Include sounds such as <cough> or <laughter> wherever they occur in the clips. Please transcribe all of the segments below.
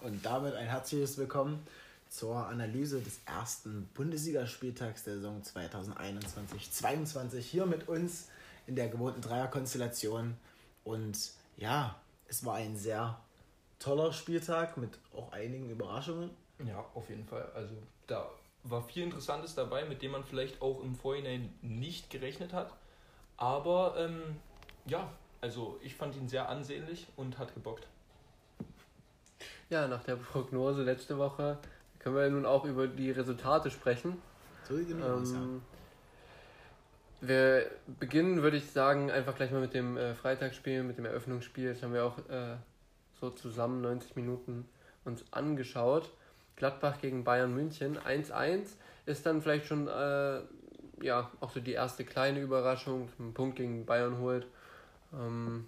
Und damit ein herzliches Willkommen zur Analyse des ersten Bundesligaspieltags der Saison 2021-22 hier mit uns in der gewohnten Dreierkonstellation. Und ja, es war ein sehr toller Spieltag mit auch einigen Überraschungen. Ja, auf jeden Fall. Also da war viel Interessantes dabei, mit dem man vielleicht auch im Vorhinein nicht gerechnet hat. Aber ähm, ja, also ich fand ihn sehr ansehnlich und hat gebockt. Ja, nach der Prognose letzte Woche können wir nun auch über die Resultate sprechen. So genau ähm, wir beginnen, würde ich sagen, einfach gleich mal mit dem äh, Freitagsspiel, mit dem Eröffnungsspiel. Das haben wir auch äh, so zusammen 90 Minuten uns angeschaut. Gladbach gegen Bayern München 1-1 ist dann vielleicht schon äh, ja auch so die erste kleine Überraschung, einen Punkt gegen Bayern holt. Ähm,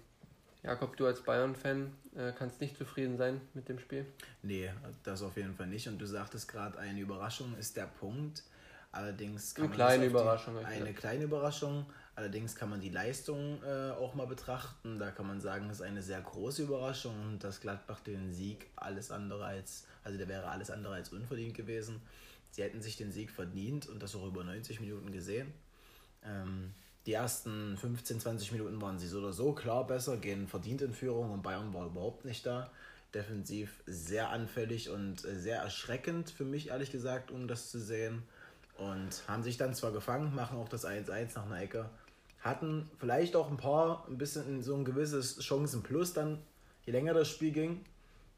Jakob, du als Bayern-Fan äh, kannst nicht zufrieden sein mit dem Spiel? Nee, das auf jeden Fall nicht. Und du sagtest gerade, eine Überraschung ist der Punkt. Allerdings kann eine man kleine Überraschung. Die, eine kleine Überraschung. Allerdings kann man die Leistung äh, auch mal betrachten. Da kann man sagen, es ist eine sehr große Überraschung und dass Gladbach den Sieg alles andere als, also der wäre alles andere als unverdient gewesen. Sie hätten sich den Sieg verdient und das auch über 90 Minuten gesehen. Ähm, die ersten 15, 20 Minuten waren sie so oder so klar besser, gehen verdient in Führung und Bayern war überhaupt nicht da. Defensiv sehr anfällig und äh, sehr erschreckend für mich, ehrlich gesagt, um das zu sehen. Und haben sich dann zwar gefangen, machen auch das 1-1 nach einer Ecke. Hatten vielleicht auch ein paar, ein bisschen so ein gewisses Chancenplus dann, je länger das Spiel ging.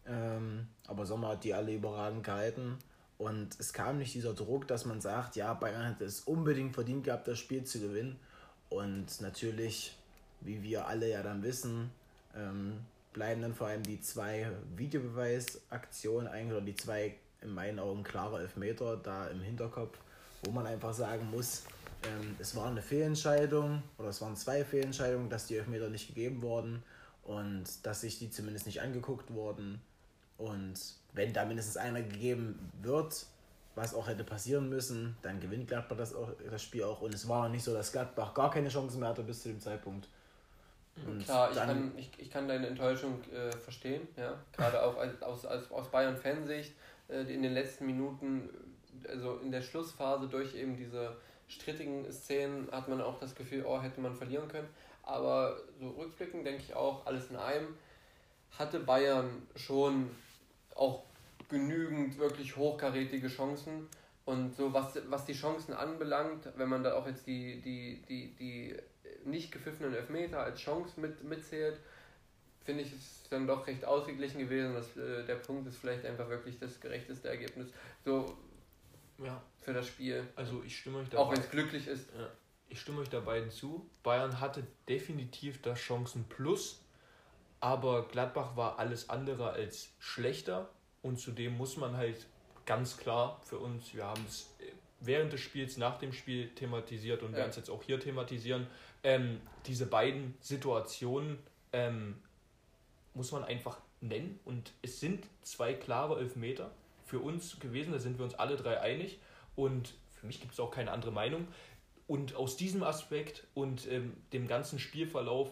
Ähm, aber Sommer hat die alle überragend gehalten. Und es kam nicht dieser Druck, dass man sagt, ja, Bayern hätte es unbedingt verdient gehabt, das Spiel zu gewinnen. Und natürlich, wie wir alle ja dann wissen, ähm, bleiben dann vor allem die zwei Videobeweisaktionen eigentlich oder die zwei in meinen Augen klare Elfmeter da im Hinterkopf, wo man einfach sagen muss, ähm, es war eine Fehlentscheidung oder es waren zwei Fehlentscheidungen, dass die Elfmeter nicht gegeben wurden und dass sich die zumindest nicht angeguckt wurden. Und wenn da mindestens einer gegeben wird, was auch hätte passieren müssen, dann gewinnt Gladbach das, auch, das Spiel auch. Und es war nicht so, dass Gladbach gar keine Chancen mehr hatte bis zu dem Zeitpunkt. Und Klar, ich kann, ich, ich kann deine Enttäuschung äh, verstehen, ja. Gerade auch als, aus, als, aus Bayern-Fansicht, äh, in den letzten Minuten, also in der Schlussphase durch eben diese strittigen Szenen hat man auch das Gefühl, oh, hätte man verlieren können. Aber so rückblickend denke ich auch, alles in einem hatte Bayern schon auch genügend wirklich hochkarätige Chancen. Und so was, was die Chancen anbelangt, wenn man da auch jetzt die, die, die, die nicht gepfiffenen Elfmeter als Chance mit, mitzählt, finde ich es dann doch recht ausgeglichen gewesen. Dass, äh, der Punkt ist vielleicht einfach wirklich das gerechteste Ergebnis. So ja. für das Spiel. Also ich stimme euch da Auch wenn es glücklich ist. Ja. Ich stimme euch da beiden zu. Bayern hatte definitiv das Chancen plus, aber Gladbach war alles andere als schlechter und zudem muss man halt ganz klar für uns, wir haben es während des Spiels, nach dem Spiel thematisiert und ja. werden es jetzt auch hier thematisieren, ähm, diese beiden Situationen ähm, muss man einfach nennen. Und es sind zwei klare Elfmeter für uns gewesen, da sind wir uns alle drei einig. Und für mich gibt es auch keine andere Meinung. Und aus diesem Aspekt und ähm, dem ganzen Spielverlauf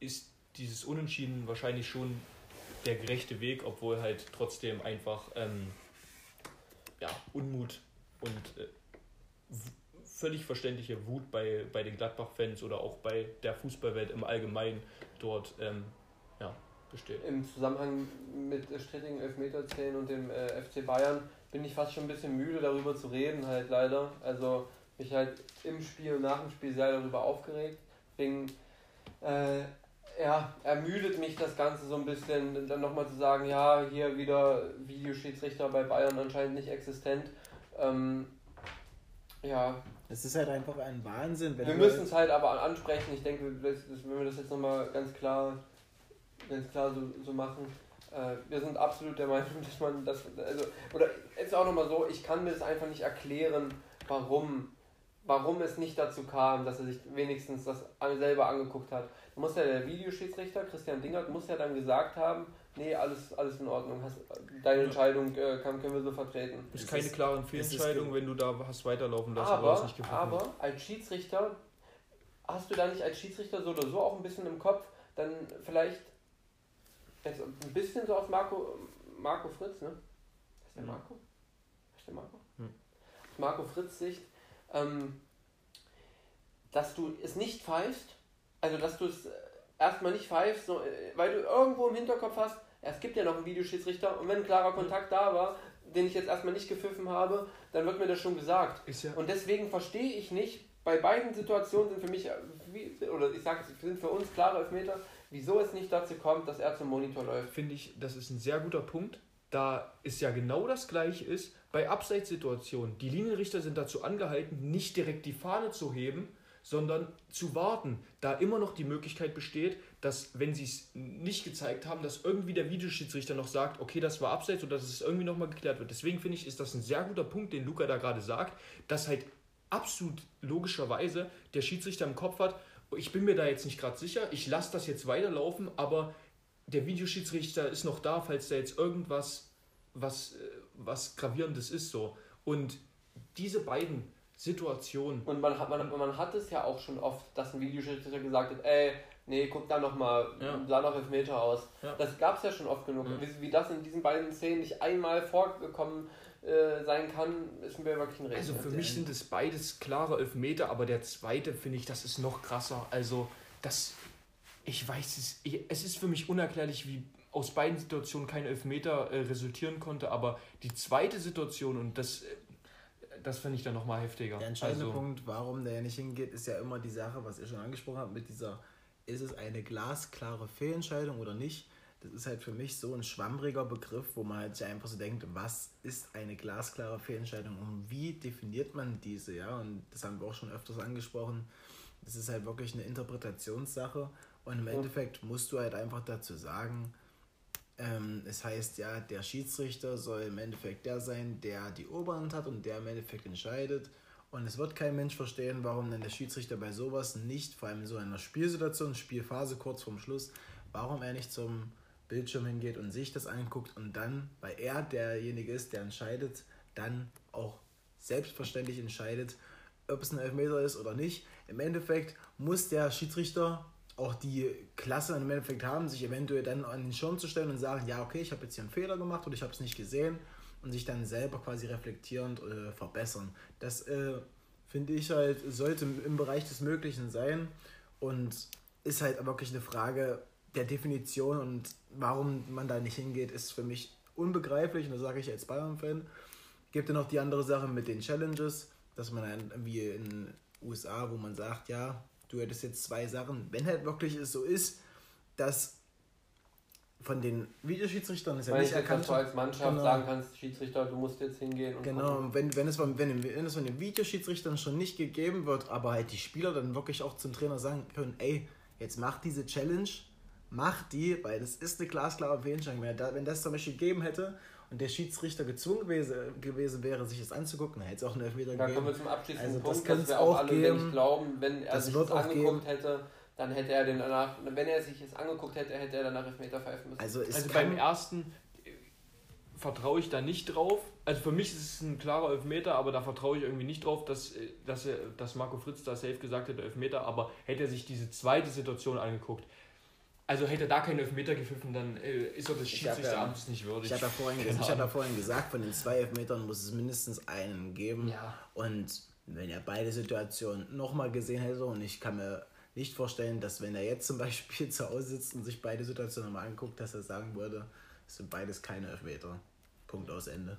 ist dieses Unentschieden wahrscheinlich schon der gerechte Weg, obwohl halt trotzdem einfach ähm, ja, Unmut und äh, völlig verständliche Wut bei, bei den Gladbach-Fans oder auch bei der Fußballwelt im Allgemeinen dort ähm, ja, besteht. Im Zusammenhang mit strittigen Elfmeterzählen und dem äh, FC Bayern bin ich fast schon ein bisschen müde darüber zu reden, halt leider. Also mich halt im Spiel und nach dem Spiel sehr darüber aufgeregt. Wegen äh, ja, ermüdet mich das Ganze so ein bisschen, dann nochmal zu sagen, ja, hier wieder Videoschiedsrichter bei Bayern anscheinend nicht existent. Ähm, ja. Es ist halt einfach ein Wahnsinn. wir müssen es halt aber ansprechen. Ich denke, wenn wir das jetzt nochmal ganz klar, ganz klar so, so machen, äh, wir sind absolut der Meinung, <laughs> dass man das, also, oder jetzt auch nochmal so, ich kann mir das einfach nicht erklären, warum warum es nicht dazu kam, dass er sich wenigstens das selber angeguckt hat. Muss ja der Videoschiedsrichter, Christian Dingert, muss ja dann gesagt haben, nee, alles, alles in Ordnung, hast, deine Entscheidung äh, kann, können wir so vertreten. Ist keine klare Fehlentscheidung, wenn du da hast weiterlaufen lassen aber, nicht Aber als Schiedsrichter hast du da nicht als Schiedsrichter so oder so auch ein bisschen im Kopf, dann vielleicht jetzt ein bisschen so aus Marco, Marco Fritz, ne? Ist der Marco? Ist der Marco? Hm. Aus Marco Fritz Sicht, ähm, dass du es nicht pfeifst, also dass du es erstmal nicht pfeifst, äh, weil du irgendwo im Hinterkopf hast, es gibt ja noch einen Videoschiedsrichter und wenn ein klarer Kontakt da war, den ich jetzt erstmal nicht gepfiffen habe, dann wird mir das schon gesagt. Ja und deswegen verstehe ich nicht, bei beiden Situationen sind für mich, oder ich sage es, sind für uns klare Elfmeter, wieso es nicht dazu kommt, dass er zum Monitor läuft. Finde ich, das ist ein sehr guter Punkt, da es ja genau das gleiche ist bei Abseitssituationen. Die Linienrichter sind dazu angehalten, nicht direkt die Fahne zu heben, sondern zu warten, da immer noch die Möglichkeit besteht, dass, wenn sie es nicht gezeigt haben, dass irgendwie der Videoschiedsrichter noch sagt, okay, das war abseits oder dass es irgendwie nochmal geklärt wird. Deswegen finde ich, ist das ein sehr guter Punkt, den Luca da gerade sagt, dass halt absolut logischerweise der Schiedsrichter im Kopf hat, ich bin mir da jetzt nicht gerade sicher, ich lasse das jetzt weiterlaufen, aber der Videoschiedsrichter ist noch da, falls da jetzt irgendwas was, äh, was Gravierendes ist so. Und diese beiden Situation. Und man hat, man, man hat es ja auch schon oft, dass ein Videoschiedsrichter gesagt hat, ey, nee, guck da nochmal, ja. sah noch Elfmeter aus. Ja. Das gab es ja schon oft genug. Ja. Wie, wie, das in diesen beiden Szenen nicht einmal vorgekommen äh, sein kann, ist mir wirklich ein Rätsel. Also für mich sind es beides klare Elfmeter, aber der zweite finde ich, das ist noch krasser. Also das, ich weiß es, es ist für mich unerklärlich, wie aus beiden Situationen kein Elfmeter äh, resultieren konnte, aber die zweite Situation und das das finde ich dann nochmal heftiger. Der entscheidende also, Punkt, warum der nicht hingeht, ist ja immer die Sache, was ihr schon angesprochen habt, mit dieser, ist es eine glasklare Fehlentscheidung oder nicht? Das ist halt für mich so ein schwammriger Begriff, wo man halt einfach so denkt, was ist eine glasklare Fehlentscheidung und wie definiert man diese, ja? Und das haben wir auch schon öfters angesprochen. Das ist halt wirklich eine Interpretationssache und im Endeffekt musst du halt einfach dazu sagen, ähm, es heißt ja, der Schiedsrichter soll im Endeffekt der sein, der die Oberhand hat und der im Endeffekt entscheidet. Und es wird kein Mensch verstehen, warum denn der Schiedsrichter bei sowas nicht, vor allem in so einer Spielsituation, Spielphase kurz vorm Schluss, warum er nicht zum Bildschirm hingeht und sich das anguckt und dann, weil er derjenige ist, der entscheidet, dann auch selbstverständlich entscheidet, ob es ein Elfmeter ist oder nicht. Im Endeffekt muss der Schiedsrichter auch die Klasse im Endeffekt haben, sich eventuell dann an den Schirm zu stellen und sagen, ja, okay, ich habe jetzt hier einen Fehler gemacht oder ich habe es nicht gesehen und sich dann selber quasi reflektierend äh, verbessern. Das äh, finde ich halt, sollte im Bereich des Möglichen sein und ist halt wirklich eine Frage der Definition und warum man da nicht hingeht, ist für mich unbegreiflich und das sage ich als Bayern-Fan. Gibt ja noch die andere Sache mit den Challenges, dass man dann wie in den USA, wo man sagt, ja, du hättest jetzt zwei Sachen, wenn halt wirklich es so ist, dass von den Videoschiedsrichtern ist ja nicht erkannt. Dass du als Mannschaft genau. sagen kannst, Schiedsrichter, du musst jetzt hingehen. Und genau, wenn, wenn, es von, wenn, wenn es von den Videoschiedsrichtern schon nicht gegeben wird, aber halt die Spieler dann wirklich auch zum Trainer sagen können, ey, jetzt mach diese Challenge, mach die, weil das ist eine glasklare Fehlentscheidung. Wenn das zum Beispiel gegeben hätte und der Schiedsrichter gezwungen gewesen, gewesen wäre, sich das anzugucken, hätte es auch einen Elfmeter da gegeben. Da kommen wir zum abschließenden also, Punkt, das dass wir auch alle, geben. glauben, wenn er das sich das angeguckt geben. hätte, dann hätte er den danach, wenn er sich es angeguckt hätte, hätte er danach Elfmeter pfeifen müssen. Also, also beim ersten äh, vertraue ich da nicht drauf. Also für mich ist es ein klarer Elfmeter, aber da vertraue ich irgendwie nicht drauf, dass, äh, dass, dass Marco Fritz da safe gesagt hätte, Elfmeter, aber hätte er sich diese zweite Situation angeguckt, also hätte er da keinen Elfmeter gepfiffen, dann äh, ist er des Schiedsrichterabends ja, nicht würdig. Ich hatte, ja vorhin, genau. ich hatte vorhin gesagt, von den zwei Elfmetern muss es mindestens einen geben. Ja. Und wenn er beide Situationen nochmal gesehen hätte, und ich kann mir nicht vorstellen, dass wenn er jetzt zum Beispiel <laughs> zu Hause sitzt und sich beide Situationen nochmal anguckt, dass er sagen würde, es sind beides keine Elfmeter. Punkt aus Ende.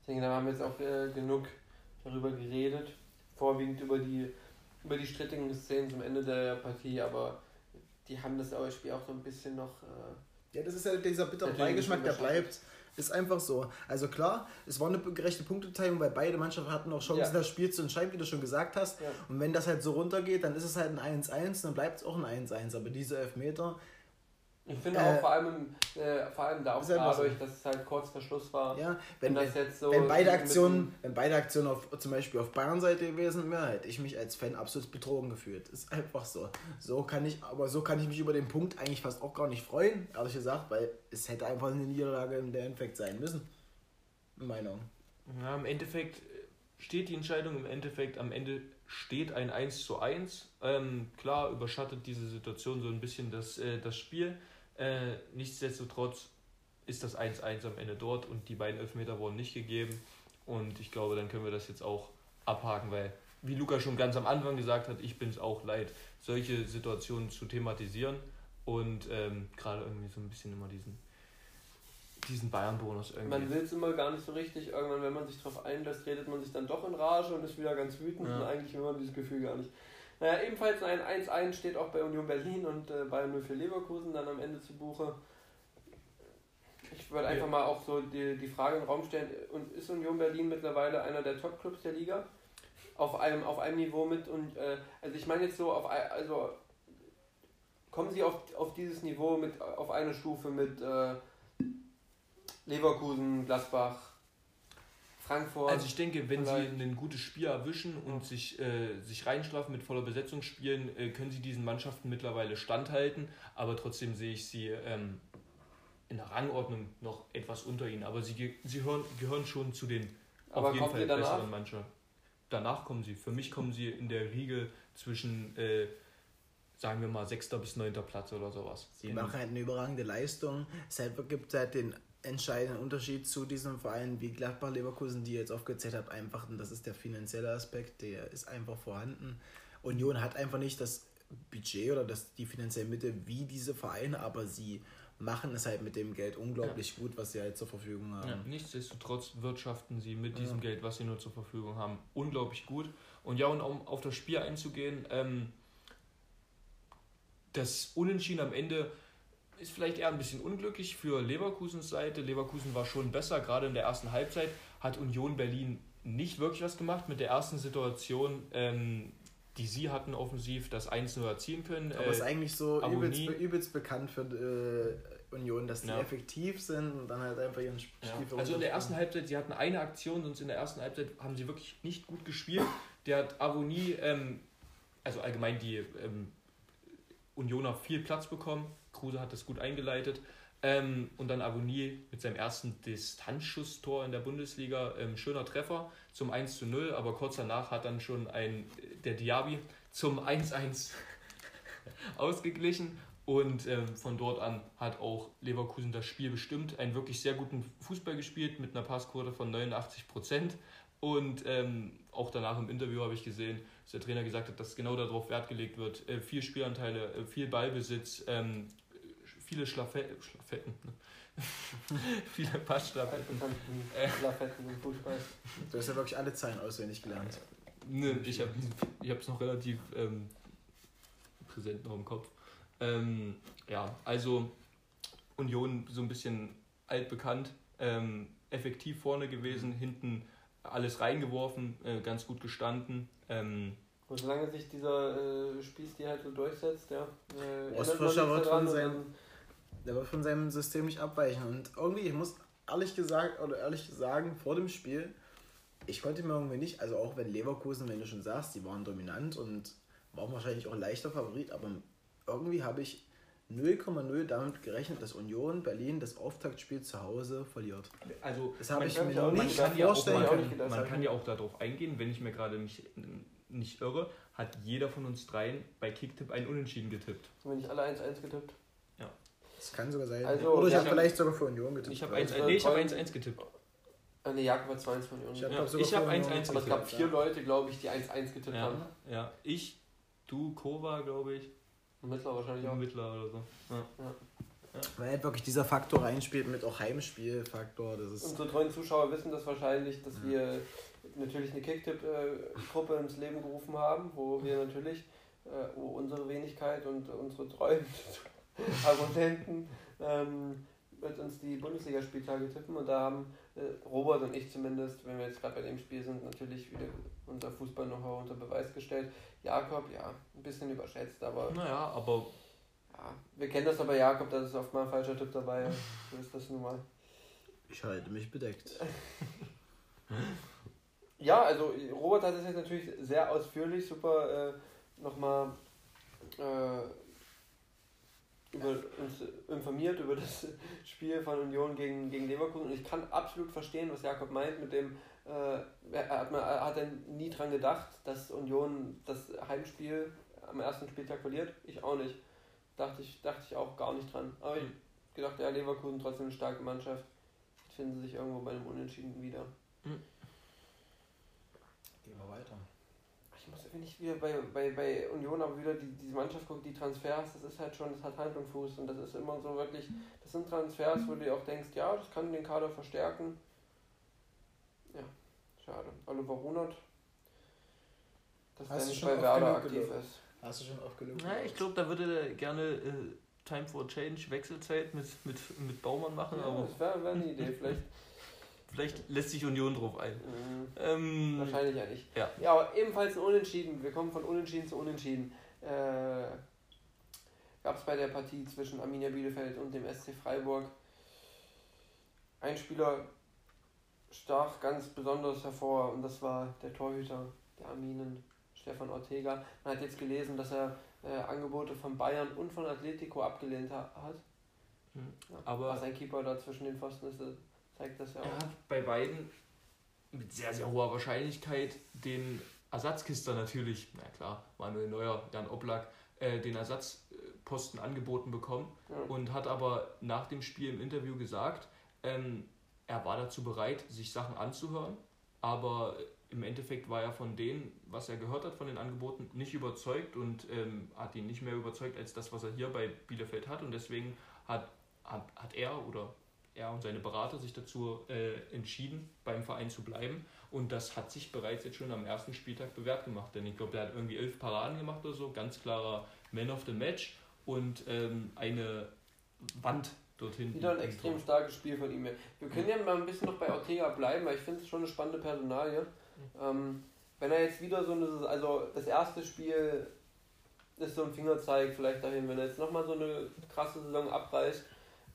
Ich denke, da haben wir jetzt auch äh, genug darüber geredet. Vorwiegend über die, über die strittigen Szenen zum Ende der Partie, aber die haben das Spiel auch so ein bisschen noch. Äh, ja, das ist ja dieser bittere Beigeschmack, der bleibt. Ist einfach so. Also klar, es war eine gerechte Punkteteilung, weil beide Mannschaften hatten auch Chancen, ja. das Spiel zu entscheiden, wie du schon gesagt hast. Ja. Und wenn das halt so runtergeht, dann ist es halt ein 1-1, dann bleibt es auch ein 1-1. Aber diese Elfmeter, Ich finde auch äh, vor allem, äh, vor allem da auch dadurch, dass es halt kurz vor Schluss war. Ja, wenn, das so wenn beide Aktionen, wenn beide Aktionen auf, zum Beispiel auf Bayern-Seite gewesen wären, hätte ich mich als Fan absolut betrogen gefühlt. Ist einfach so. So kann ich, aber so kann ich mich über den Punkt eigentlich fast auch gar nicht freuen, ehrlich gesagt, weil es hätte einfach eine Niederlage in der Endeffekt sein müssen. Meinung. Ja, im Endeffekt steht die Entscheidung, im Endeffekt am Ende steht ein 1 zu 1. Ähm, klar überschattet diese Situation so ein bisschen das, äh, das Spiel. Äh, nichtsdestotrotz ist das 1-1 am Ende dort und die beiden Elfmeter wurden nicht gegeben. Und ich glaube, dann können wir das jetzt auch abhaken, weil, wie Luca schon ganz am Anfang gesagt hat, ich bin es auch leid, solche Situationen zu thematisieren und ähm, gerade irgendwie so ein bisschen immer diesen, diesen Bayern-Bonus irgendwie. Man will es immer gar nicht so richtig. Irgendwann, wenn man sich darauf einlässt, redet man sich dann doch in Rage und ist wieder ganz wütend ja. und eigentlich will man dieses Gefühl gar nicht. Naja, ebenfalls ein 1-1 steht auch bei Union Berlin und äh, Bayern 0 für Leverkusen dann am Ende zu Buche. Ich würde einfach ja. mal auch so die, die Frage in den Raum stellen, und ist Union Berlin mittlerweile einer der Top-Clubs der Liga? Auf einem, auf einem Niveau mit und äh, also ich meine jetzt so auf also kommen sie auf, auf dieses Niveau mit auf eine Stufe mit äh, Leverkusen, Gladbach, Frankfurt. Also ich denke, wenn sie ein gutes Spiel erwischen und sich, äh, sich reinstrafen mit voller Besetzung spielen, äh, können sie diesen Mannschaften mittlerweile standhalten. Aber trotzdem sehe ich sie ähm, in der Rangordnung noch etwas unter ihnen. Aber sie, sie hören, gehören schon zu den aber auf jeden Fall besseren Mannschaften. Danach kommen sie. Für mich kommen sie in der Riege zwischen, äh, sagen wir mal, 6. bis 9. Platz oder sowas. Sie machen halt eine überragende Leistung. Es gibt seit den entscheidenden Unterschied zu diesen Vereinen wie Gladbach, Leverkusen, die ihr jetzt aufgezählt habt, einfach, und das ist der finanzielle Aspekt, der ist einfach vorhanden. Union hat einfach nicht das Budget oder das, die finanziellen Mittel wie diese Vereine, aber sie machen es halt mit dem Geld unglaublich ja. gut, was sie halt zur Verfügung haben. Ja, nichtsdestotrotz wirtschaften sie mit diesem ja. Geld, was sie nur zur Verfügung haben, unglaublich gut. Und ja, und um auf das Spiel einzugehen, ähm, das Unentschieden am Ende ist vielleicht eher ein bisschen unglücklich für Leverkusens Seite. Leverkusen war schon besser, gerade in der ersten Halbzeit hat Union Berlin nicht wirklich was gemacht mit der ersten Situation, ähm, die sie hatten offensiv, das 1-0 erzielen können. Aber es äh, ist eigentlich so übelst, übelst, bekannt für äh, Union, dass die ja. effektiv sind und dann halt einfach ihren Spiel ja. Also in der ersten Halbzeit, sie hatten eine Aktion, sonst in der ersten Halbzeit haben sie wirklich nicht gut gespielt. Der hat Avonie, ähm, also allgemein die ähm, Unioner viel Platz bekommen Kruse hat das gut eingeleitet. Ähm, und dann Avonie mit seinem ersten Distanzschusstor in der Bundesliga. Ähm, schöner Treffer zum 1 zu 0, aber kurz danach hat dann schon ein, der Diaby zum 1-1 <laughs> ausgeglichen. Und ähm, von dort an hat auch Leverkusen das Spiel bestimmt. Einen wirklich sehr guten Fußball gespielt mit einer Passquote von 89 Prozent. Und ähm, auch danach im Interview habe ich gesehen, dass der Trainer gesagt hat, dass genau darauf Wert gelegt wird. Äh, viel Spielanteile, äh, viel Ballbesitz, ähm, viele Schlafetten. Schlafetten ne? <laughs> viele Passschlafetten. Äh. Schlafetten im Fußball. Du hast ja wirklich alle Zahlen auswendig gelernt. Ne, ich habe es noch relativ ähm, präsent noch im Kopf. Ähm, ja, also Union so ein bisschen altbekannt, ähm, effektiv vorne gewesen, mhm. hinten alles reingeworfen, äh, ganz gut gestanden. Ähm, und solange sich dieser äh, Spielstil halt so durchsetzt, ja. Äh, Ostfrischer wird von seinem der wird von seinem System nicht abweichen. Und irgendwie, ich muss ehrlich gesagt, oder ehrlich sagen, vor dem Spiel, ich konnte mir irgendwie nicht, also auch wenn Leverkusen, wenn du schon sagst, die waren dominant und waren wahrscheinlich auch ein leichter Favorit, aber irgendwie habe ich 0,0 damit gerechnet, dass Union Berlin das Auftaktspiel zu Hause verliert. Also das habe ich mir noch nicht vorstellen ja können. Man, man kann ja auch darauf eingehen, wenn ich mir gerade nicht, nicht irre, hat jeder von uns dreien bei Kicktipp einen Unentschieden getippt. Haben wir nicht alle 1-1 getippt? Das kann sogar sein. Also, Oder ich habe vielleicht sogar für Union getippt. Ich habe 1-1 nee, hab 1, getippt. Ne, Jakob hat 2-1 von Union. Ich habe ja, hab 1-1 getippt. Aber es gab vier Leute, glaube ich, die 1-1 getippt ja, haben. Ja, ich, du, Kova, glaube ich. Und Mittler wahrscheinlich auch. Mittler oder so. Ja. ja. Ja. Weil halt wirklich dieser Faktor reinspielt mit auch Heimspielfaktor. Das ist Unsere treuen Zuschauer wissen das wahrscheinlich, dass ja. wir natürlich eine Kicktipp-Gruppe ins Leben gerufen haben, wo wir natürlich, äh, wo unsere Wenigkeit und unsere treuen <laughs> <laughs> Abonnenten ähm, wird uns die Bundesligaspieltage tippen und da haben äh, Robert und ich zumindest, wenn wir jetzt gerade bei dem Spiel sind, natürlich wieder unser Fußball noch unter Beweis gestellt. Jakob, ja, ein bisschen überschätzt, aber. Naja, aber Ja, wir kennen das aber Jakob, da ist oft mal ein falscher Tipp dabei. <laughs> so ist das nun mal. Ich halte mich bedeckt. <laughs> ja, also Robert hat es jetzt natürlich sehr ausführlich, super äh, nochmal äh, über uns informiert über das Spiel von Union gegen, gegen Leverkusen und ich kann absolut verstehen, was Jakob meint mit dem, äh, er hat, man, hat er nie dran gedacht, dass Union das Heimspiel am ersten Spieltag verliert. Ich auch nicht. Dachte ich, dachte ich auch gar nicht dran. Aber ich gedacht, ja, Leverkusen trotzdem eine starke Mannschaft. Jetzt finden sie sich irgendwo bei einem Unentschieden wieder. Mhm. Gehen wir weiter. Wenn ich wieder bei, bei, bei Union aber wieder die, diese Mannschaft gucke, die Transfers, das ist halt schon, das hat Hand und Fuß und das ist immer so wirklich, das sind Transfers, wo du auch denkst, ja, das kann den Kader verstärken. Ja, schade. Oliver Runert, dass der nicht bei Werder aktiv ist. Hast du schon oft genug? Ja, ich glaube, da würde er gerne äh, Time for Change, Wechselzeit mit, mit, mit Baumann machen. Ja, aber das wäre wär eine Idee. <laughs> Vielleicht, vielleicht lässt sich Union drauf ein. Mhm. Ähm, Wahrscheinlich ja nicht. Ja. ja, aber ebenfalls ein Unentschieden. Wir kommen von Unentschieden zu Unentschieden. Äh, Gab es bei der Partie zwischen Arminia Bielefeld und dem SC Freiburg. Ein Spieler stach ganz besonders hervor und das war der Torhüter der Arminen, Stefan Ortega. Man hat jetzt gelesen, dass er äh, Angebote von Bayern und von Atletico abgelehnt ha hat. Mhm. Ja, Aber was ein Keeper da zwischen den Pfosten ist, zeigt das ja auch. Er hat bei beiden mit sehr, sehr hoher Wahrscheinlichkeit den Ersatzkister natürlich, na klar, Manuel Neuer, Jan Oblak, äh, den Ersatzposten angeboten bekommen ja. und hat aber nach dem Spiel im Interview gesagt, ähm, er war dazu bereit, sich Sachen anzuhören, aber im Endeffekt war er von denen, was er gehört hat, von den Angeboten, nicht überzeugt und ähm, hat ihn nicht mehr überzeugt als das, was er hier bei Bielefeld hat. Und deswegen hat, hat, hat er oder er und seine Berater sich dazu äh, entschieden, beim Verein zu bleiben. Und das hat sich bereits jetzt schon am ersten Spieltag bewährt gemacht. Denn ich glaube, der hat irgendwie elf Paraden gemacht oder so, ganz klarer Man of the Match und ähm, eine Wand dorthin. Wieder ein extrem starkes Spiel von ihm. Wir können ja mal ein bisschen noch bei Ortega bleiben, weil ich finde es schon eine spannende Personalie. Ähm, wenn er jetzt wieder so eine, also das erste Spiel ist so ein Fingerzeig vielleicht dahin, wenn er jetzt nochmal so eine krasse Saison abreißt.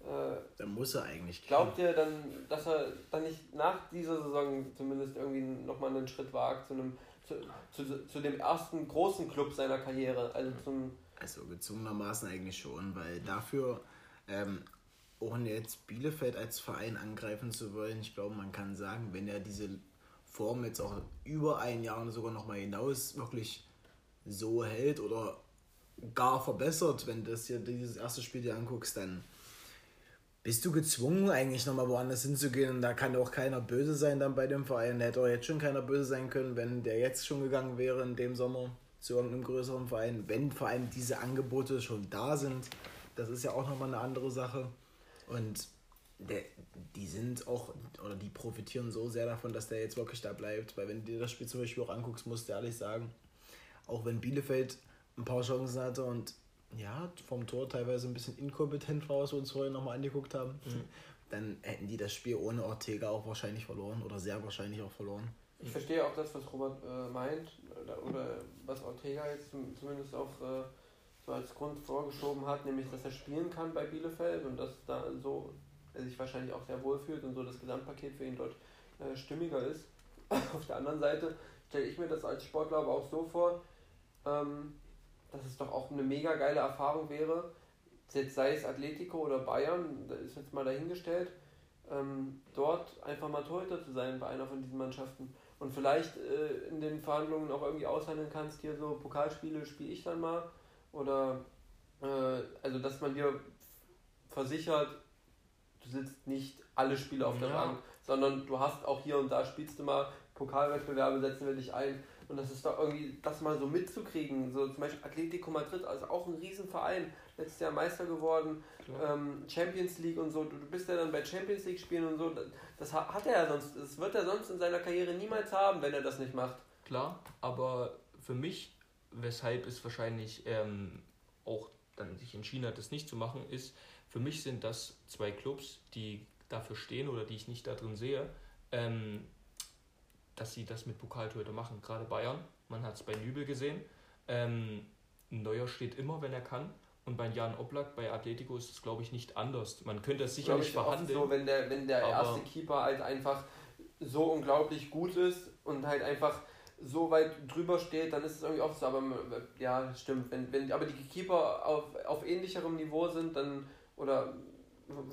Äh, dann muss er eigentlich. Glaubt ihr dann, dass er dann nicht nach dieser Saison zumindest irgendwie nochmal einen Schritt wagt zu einem zu, zu, zu dem ersten großen Club seiner Karriere? Also zum. Also gezwungenermaßen eigentlich schon, weil dafür, ähm, ohne jetzt Bielefeld als Verein angreifen zu wollen, ich glaube, man kann sagen, wenn er diese Form jetzt auch über ein Jahr und sogar noch mal hinaus wirklich so hält oder gar verbessert, wenn du das hier dieses erste Spiel dir anguckst, dann bist du gezwungen, eigentlich nochmal woanders hinzugehen. Und da kann auch keiner böse sein dann bei dem Verein. Da hätte auch jetzt schon keiner böse sein können, wenn der jetzt schon gegangen wäre in dem Sommer zu irgendeinem größeren Verein. Wenn vor allem diese Angebote schon da sind, das ist ja auch nochmal eine andere Sache. Und der, die sind auch, oder die profitieren so sehr davon, dass der jetzt wirklich da bleibt. Weil wenn du dir das Spiel zum Beispiel auch anguckst, musst du ehrlich sagen, auch wenn Bielefeld ein paar Chancen hatte und ja, vom Tor teilweise ein bisschen inkompetent war, was wir uns vorhin nochmal angeguckt haben, mhm. dann hätten die das Spiel ohne Ortega auch wahrscheinlich verloren oder sehr wahrscheinlich auch verloren. Ich verstehe auch das, was Robert äh, meint oder, oder, was Ortega jetzt zumindest auch äh, so als Grund vorgeschoben hat, nämlich dass er spielen kann bei Bielefeld und dass da so er sich wahrscheinlich auch sehr wohl fühlt und so das Gesamtpaket für ihn dort äh, stimmiger ist. <laughs> Auf der anderen Seite stelle ich mir das als Sportler aber auch so vor, ähm, dass es doch auch eine mega geile Erfahrung wäre, jetzt sei es Atletico oder Bayern, da ist jetzt mal dahingestellt, ähm, dort einfach mal Torhüter zu sein bei einer von diesen Mannschaften und vielleicht äh, in den Verhandlungen auch irgendwie aushandeln kannst, hier so Pokalspiele spiele ich dann mal oder äh, also dass man dir versichert, du sitzt nicht alle Spiele auf der ja. Bank, sondern du hast auch hier und da spielst du mal Pokalwettbewerbe, setzen wir dich ein. Und das ist doch irgendwie, das mal so mitzukriegen. So zum Beispiel Atletico Madrid, also auch ein Riesenverein, letztes Jahr Meister geworden, ähm, Champions League und so. Du, bist ja dann bei Champions League spielen und so. Das hat er ja sonst, das wird er sonst in seiner Karriere niemals haben, wenn er das nicht macht. Klar, aber für mich, weshalb es wahrscheinlich ähm, auch dann sich entschieden hat, das nicht zu machen, ist, für mich sind das zwei Clubs, die dafür stehen oder die ich nicht da drin sehe, ähm, dass sie das mit Pokaltorhüter machen. Gerade Bayern, man hat es bei Nübel gesehen. Ähm, Neuer steht immer, wenn er kann. Und bei Jan Oblak, bei Atletico ist es, glaube ich, nicht anders. Man könnte es sicherlich verhandeln. So, wenn der, wenn der erste Keeper halt einfach so unglaublich gut ist und halt einfach so weit drüber steht, dann ist es irgendwie oft so, aber ja, stimmt. Wenn, wenn aber die Keeper auf, auf ähnlicherem Niveau sind, dann oder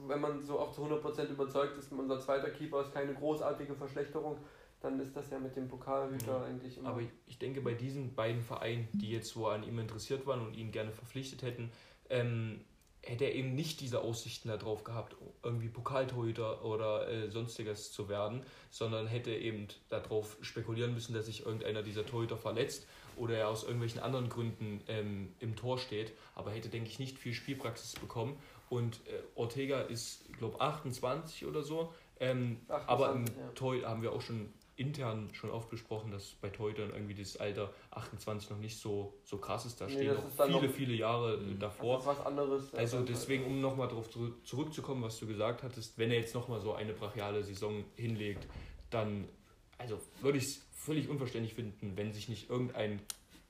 wenn man so auch zu 100% überzeugt ist, unser zweiter Keeper ist keine großartige Verschlechterung, dann ist das ja mit dem Pokalhüter ja. eigentlich immer. Aber ich denke, bei diesen beiden Vereinen, die jetzt so an ihm interessiert waren und ihn gerne verpflichtet hätten, ähm, hätte er eben nicht diese Aussichten darauf gehabt, irgendwie Pokaltorhüter oder äh, sonstiges zu werden, sondern hätte eben darauf spekulieren müssen, dass sich irgendeiner dieser Torhüter verletzt oder er aus irgendwelchen anderen Gründen ähm, im Tor steht, aber hätte, denke ich, nicht viel Spielpraxis bekommen. Und äh, Ortega ist, ich glaube, 28 oder so. Ähm, 28, aber im ja. Tor haben wir auch schon intern schon oft besprochen, dass bei Torhütern irgendwie das Alter 28 noch nicht so, so krass ist. Da nee, stehen noch viele, noch, viele Jahre mhm. davor. Das ist was anderes. Also deswegen, um nochmal darauf zurückzukommen, was du gesagt hattest, wenn er jetzt nochmal so eine brachiale Saison hinlegt, dann also würde ich es völlig unverständlich finden, wenn sich nicht irgendein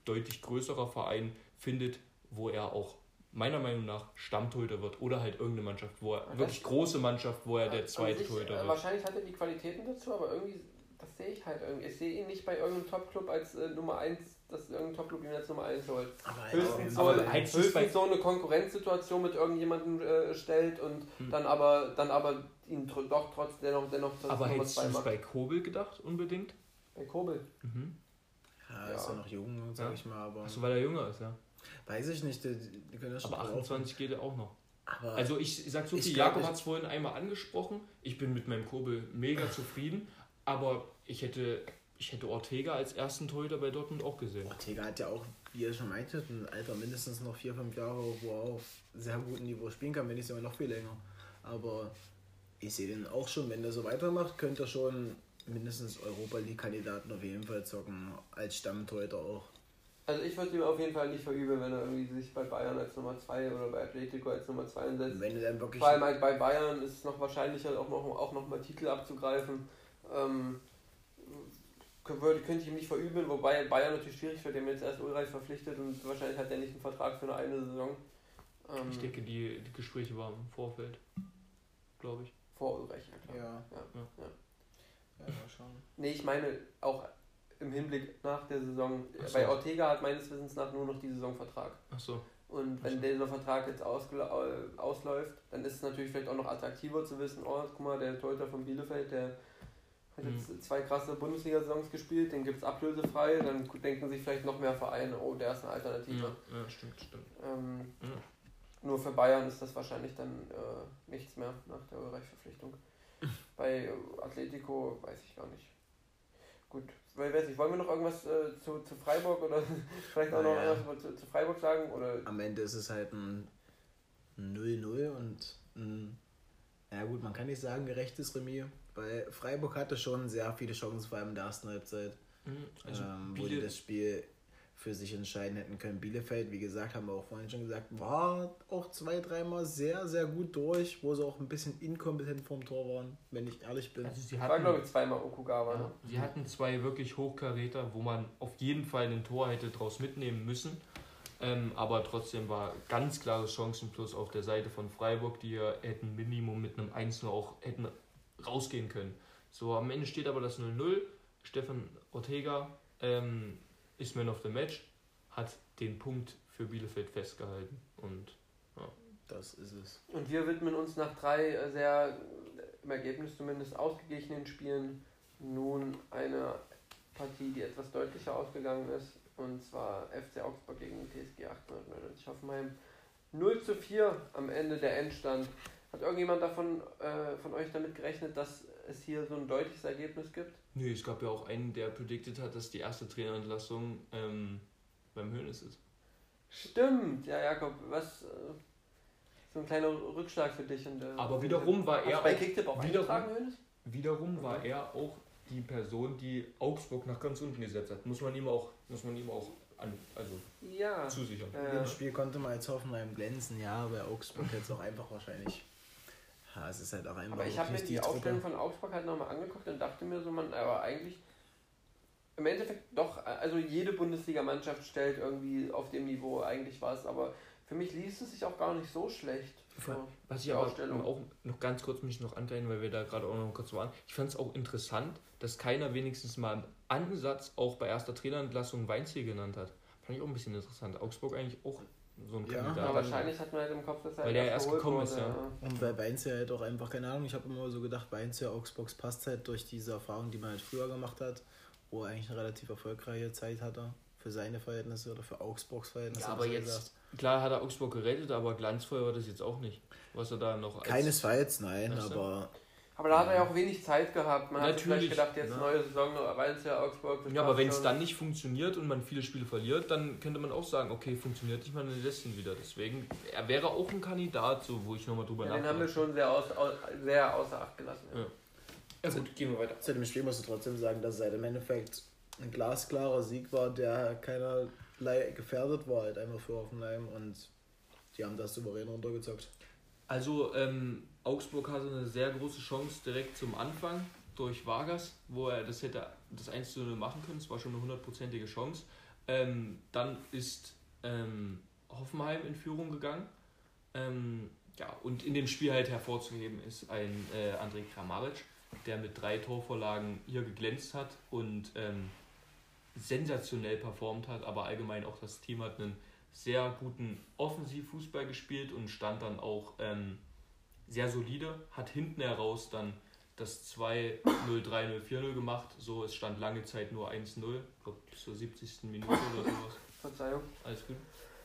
deutlich größerer Verein findet, wo er auch meiner Meinung nach Stammtorhüter wird oder halt irgendeine Mannschaft, wo er wirklich große Mannschaft, wo er der zweite Torhüter wird. Wahrscheinlich hat er die Qualitäten dazu, aber irgendwie das sehe ich halt irgendwie. Ich sehe ihn nicht bei irgendeinem Top-Club als äh, Nummer 1, dass irgendein Top-Club ihn als Nummer 1 holt. Aber höchstens, so, aber höchstens so eine Konkurrenzsituation mit irgendjemandem äh, stellt und hm. dann aber dann aber ihn tr doch trotz dennoch dennoch Aber hättest du es bei Kobel gedacht unbedingt? Bei Kobel? Mhm. Ja, ja, ist ja noch jung, sag ja. ich mal. Aber Achso, weil er jünger ist, ja. Weiß ich nicht, die, die können das schon Aber 28 brauchen. geht er auch noch. Aber also ich sag so viel, Jakob hat es vorhin einmal angesprochen. Ich bin mit meinem Kobel mega zufrieden, aber ich hätte, ich hätte Ortega als ersten Torhüter bei Dortmund auch gesehen. Ortega hat ja auch, wie ihr schon meintet, ein Alter mindestens noch vier, fünf Jahre, wo er auf sehr gutem Niveau spielen kann, wenn nicht sogar noch viel länger. Aber ich sehe den auch schon, wenn der so weitermacht, könnte er schon mindestens Europa League-Kandidaten auf jeden Fall zocken, als Stammtorhüter auch. Also ich würde ihm auf jeden Fall nicht verübeln, wenn er irgendwie sich bei Bayern als Nummer 2 oder bei Atletico als Nummer 2 einsetzt. Wenn er dann wirklich Vor allem halt bei Bayern ist es noch wahrscheinlicher, auch noch, auch noch mal Titel abzugreifen. Ähm, könnte ich ihm nicht verübeln, wobei Bayern natürlich schwierig wird, der mir jetzt erst Ulreich verpflichtet und wahrscheinlich hat er nicht einen Vertrag für eine eine Saison. Ähm, ich denke, die, die Gespräche waren im Vorfeld, glaube ich. Vor Ulreich, ja klar. Ja. Ja. Ja. ja. ja schon. Nee, ich meine auch im Hinblick nach der Saison. So. Bei Ortega hat meines Wissens nach nur noch die Saisonvertrag. Ach so. Und wenn so. dieser Vertrag jetzt ausläuft, dann ist es natürlich vielleicht auch noch attraktiver zu wissen, oh, guck mal, der Torhüter von Bielefeld, der hat jetzt mhm. zwei krasse Bundesliga-Saisons gespielt, den gibt es ablösefrei, dann denken sich vielleicht noch mehr Vereine, oh, der ist eine Alternative. Ja, ja stimmt, stimmt. Ähm, ja. Nur für Bayern ist das wahrscheinlich dann äh, nichts mehr nach der Ulreich-Verpflichtung. <laughs> Bei Atletico weiß ich gar nicht. Gut, weil weiß ich, wollen wir noch irgendwas äh, zu, zu Freiburg oder <laughs> vielleicht auch naja. noch irgendwas zu, zu, Freiburg sagen? Oder? Am Ende ist es halt ein 0-0 und ein, ja gut, man kann nicht sagen gerechtes Remis. Weil Freiburg hatte schon sehr viele Chancen, vor allem in der ersten Halbzeit, mhm. also ähm, wo die das Spiel für sich entscheiden hätten können. Bielefeld, wie gesagt, haben wir auch vorhin schon gesagt, war auch zwei, dreimal sehr, sehr gut durch, wo sie auch ein bisschen inkompetent vorm Tor waren, wenn ich ehrlich bin. Also sie hatten, war, glaube ich, zweimal Okugawa. Ja, ne? Sie hatten zwei wirklich Hochkaräter, wo man auf jeden Fall ein Tor hätte draus mitnehmen müssen. Ähm, aber trotzdem war ganz klares Chancenplus auf der Seite von Freiburg, die ja hätten Minimum mit einem 1 auch hätten rausgehen können. So, am Ende steht aber das 0-0. Stefan Ortega ähm, ist Man of the Match, hat den Punkt für Bielefeld festgehalten und ja. Das ist es. Und wir widmen uns nach drei äh, sehr, im Ergebnis zumindest, ausgeglichenen Spielen nun einer Partie, die etwas deutlicher ausgegangen ist. Und zwar FC Augsburg gegen TSG 899 Hoffenheim. 0 zu 4 am Ende der Endstand. Hat irgendjemand davon äh, von euch damit gerechnet, dass es hier so ein deutliches Ergebnis gibt? Nö, es gab ja auch einen, der prediktet hat, dass die erste Trainerentlassung ähm, beim Hönes ist. Stimmt, ja Jakob, was äh, so ein kleiner Rückschlag für dich. Und, äh, Aber wiederum war er bei Kicktip auch wiederum, wiederum war er auch die Person, die Augsburg nach ganz unten gesetzt hat. Muss man ihm auch, muss man ihm auch an, also ja. zusichern. Äh, In dem Spiel konnte man als Hoffenheim glänzen, ja, bei Augsburg jetzt auch einfach wahrscheinlich ja, es ist halt auch einfach. Aber ich habe mir die, die Aufstellung von Augsburg halt nochmal angeguckt und dachte mir so, man, aber eigentlich im Endeffekt doch, also jede Bundesliga-Mannschaft stellt irgendwie auf dem Niveau eigentlich was, aber für mich liest es sich auch gar nicht so schlecht. So, was ich aber auch noch ganz kurz mich noch angreifen, weil wir da gerade auch noch kurz waren. Ich fand es auch interessant, dass keiner wenigstens mal im Ansatz auch bei erster Trainerentlassung Weinziel genannt hat. Fand ich auch ein bisschen interessant. Augsburg eigentlich auch so ein ja, Kandidat. Ja, wahrscheinlich hat man halt im Kopf, dass er Weil der erst gekommen ist, ja. Und bei Weinziel halt auch einfach, keine Ahnung, ich habe immer so gedacht, Weinziel, Augsburgs passt halt durch diese Erfahrung, die man halt früher gemacht hat, wo er eigentlich eine relativ erfolgreiche Zeit hatte für seine Verhältnisse oder für Augsburgs Verhältnisse. Ja, aber jetzt, gesagt. klar hat er Augsburg gerettet, aber glanzvoll war das jetzt auch nicht. Was er da noch. Keinesfalls, nein, aber. Aber da hat er ja auch wenig Zeit gehabt. Man Natürlich, hat vielleicht gedacht, jetzt ne? neue Saison, weil es ja Augsburg. Ja, aber wenn es dann nicht funktioniert und man viele Spiele verliert, dann könnte man auch sagen, okay, funktioniert nicht, man lässt ihn wieder. Deswegen, er wäre auch ein Kandidat, so wo ich nochmal drüber ja, nachdenke. Den haben wir schon sehr, aus, sehr außer Acht gelassen. Ja. Ja, gut, gehen wir weiter. Zu dem Spiel musst du trotzdem sagen, dass es halt im Endeffekt ein glasklarer Sieg war, der keinerlei gefährdet war, halt einfach für Hoffenheim und die haben das souverän runtergezockt. Also ähm, Augsburg hatte eine sehr große Chance direkt zum Anfang durch Vargas, wo er das hätte das 1 zu 0 machen können. Es war schon eine hundertprozentige Chance. Ähm, dann ist ähm, Hoffenheim in Führung gegangen. Ähm, ja, und in dem Spiel halt hervorzuheben ist ein äh, André Kramaric, der mit drei Torvorlagen hier geglänzt hat und ähm, sensationell performt hat, aber allgemein auch das Team hat einen sehr guten Offensivfußball gespielt und stand dann auch ähm, sehr solide, hat hinten heraus dann das 2-0, 3-0, 4-0 gemacht. So, es stand lange Zeit nur 1-0, ich glaube bis zur 70. Minute oder sowas. Verzeihung. Alles gut.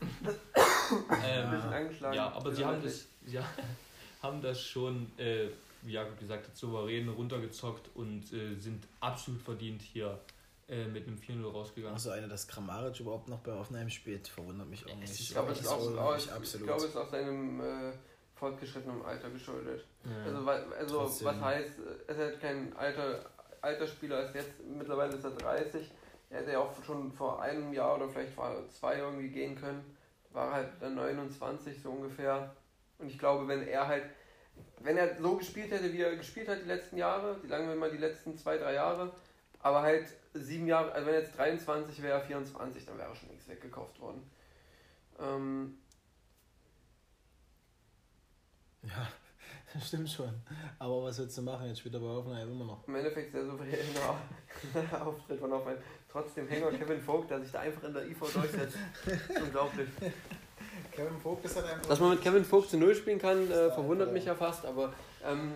ähm, ein bisschen angeschlagen. Ja, aber sie haben das, sie <laughs> haben das schon, äh, wie Jakob gesagt hat, souverän runtergezockt und äh, sind absolut verdient hier äh, mit einem 4-0 rausgegangen. Also eine, dass Kramaric überhaupt noch bei Offenheim spielt, verwundert mich auch nicht. Ich glaube, es ist auch, auch, ich, ich glaube, es ist auch seinem fortgeschrittenen Alter geschuldet. Ja. Also, also was heißt, er ist halt kein alter, alter Spieler, ist jetzt, mittlerweile ist er 30. Er hätte ja auch schon vor einem Jahr oder vielleicht vor zwei irgendwie gehen können. War halt dann 29 so ungefähr. Und ich glaube, wenn er halt, wenn er so gespielt hätte, wie er gespielt hat die letzten Jahre, die lange wir mal die letzten zwei, drei Jahre, aber halt sieben Jahre, also wenn jetzt 23 wäre, 24, dann wäre schon nichts weggekauft worden. Ähm, ja, <laughs> stimmt schon. Aber was willst du machen? Jetzt spielt er bei Hoffenheim immer noch. Im Endeffekt sehr souverän <laughs> Auftritt von Hoffenheim. Trotzdem Hänger Kevin Vogt, der sich da einfach in der IV durchsetzt. <laughs> unglaublich. Kevin Vogt ist halt einfach. Dass man mit Kevin Vogt zu Null spielen kann, äh, verwundert mich ja fast, aber ähm,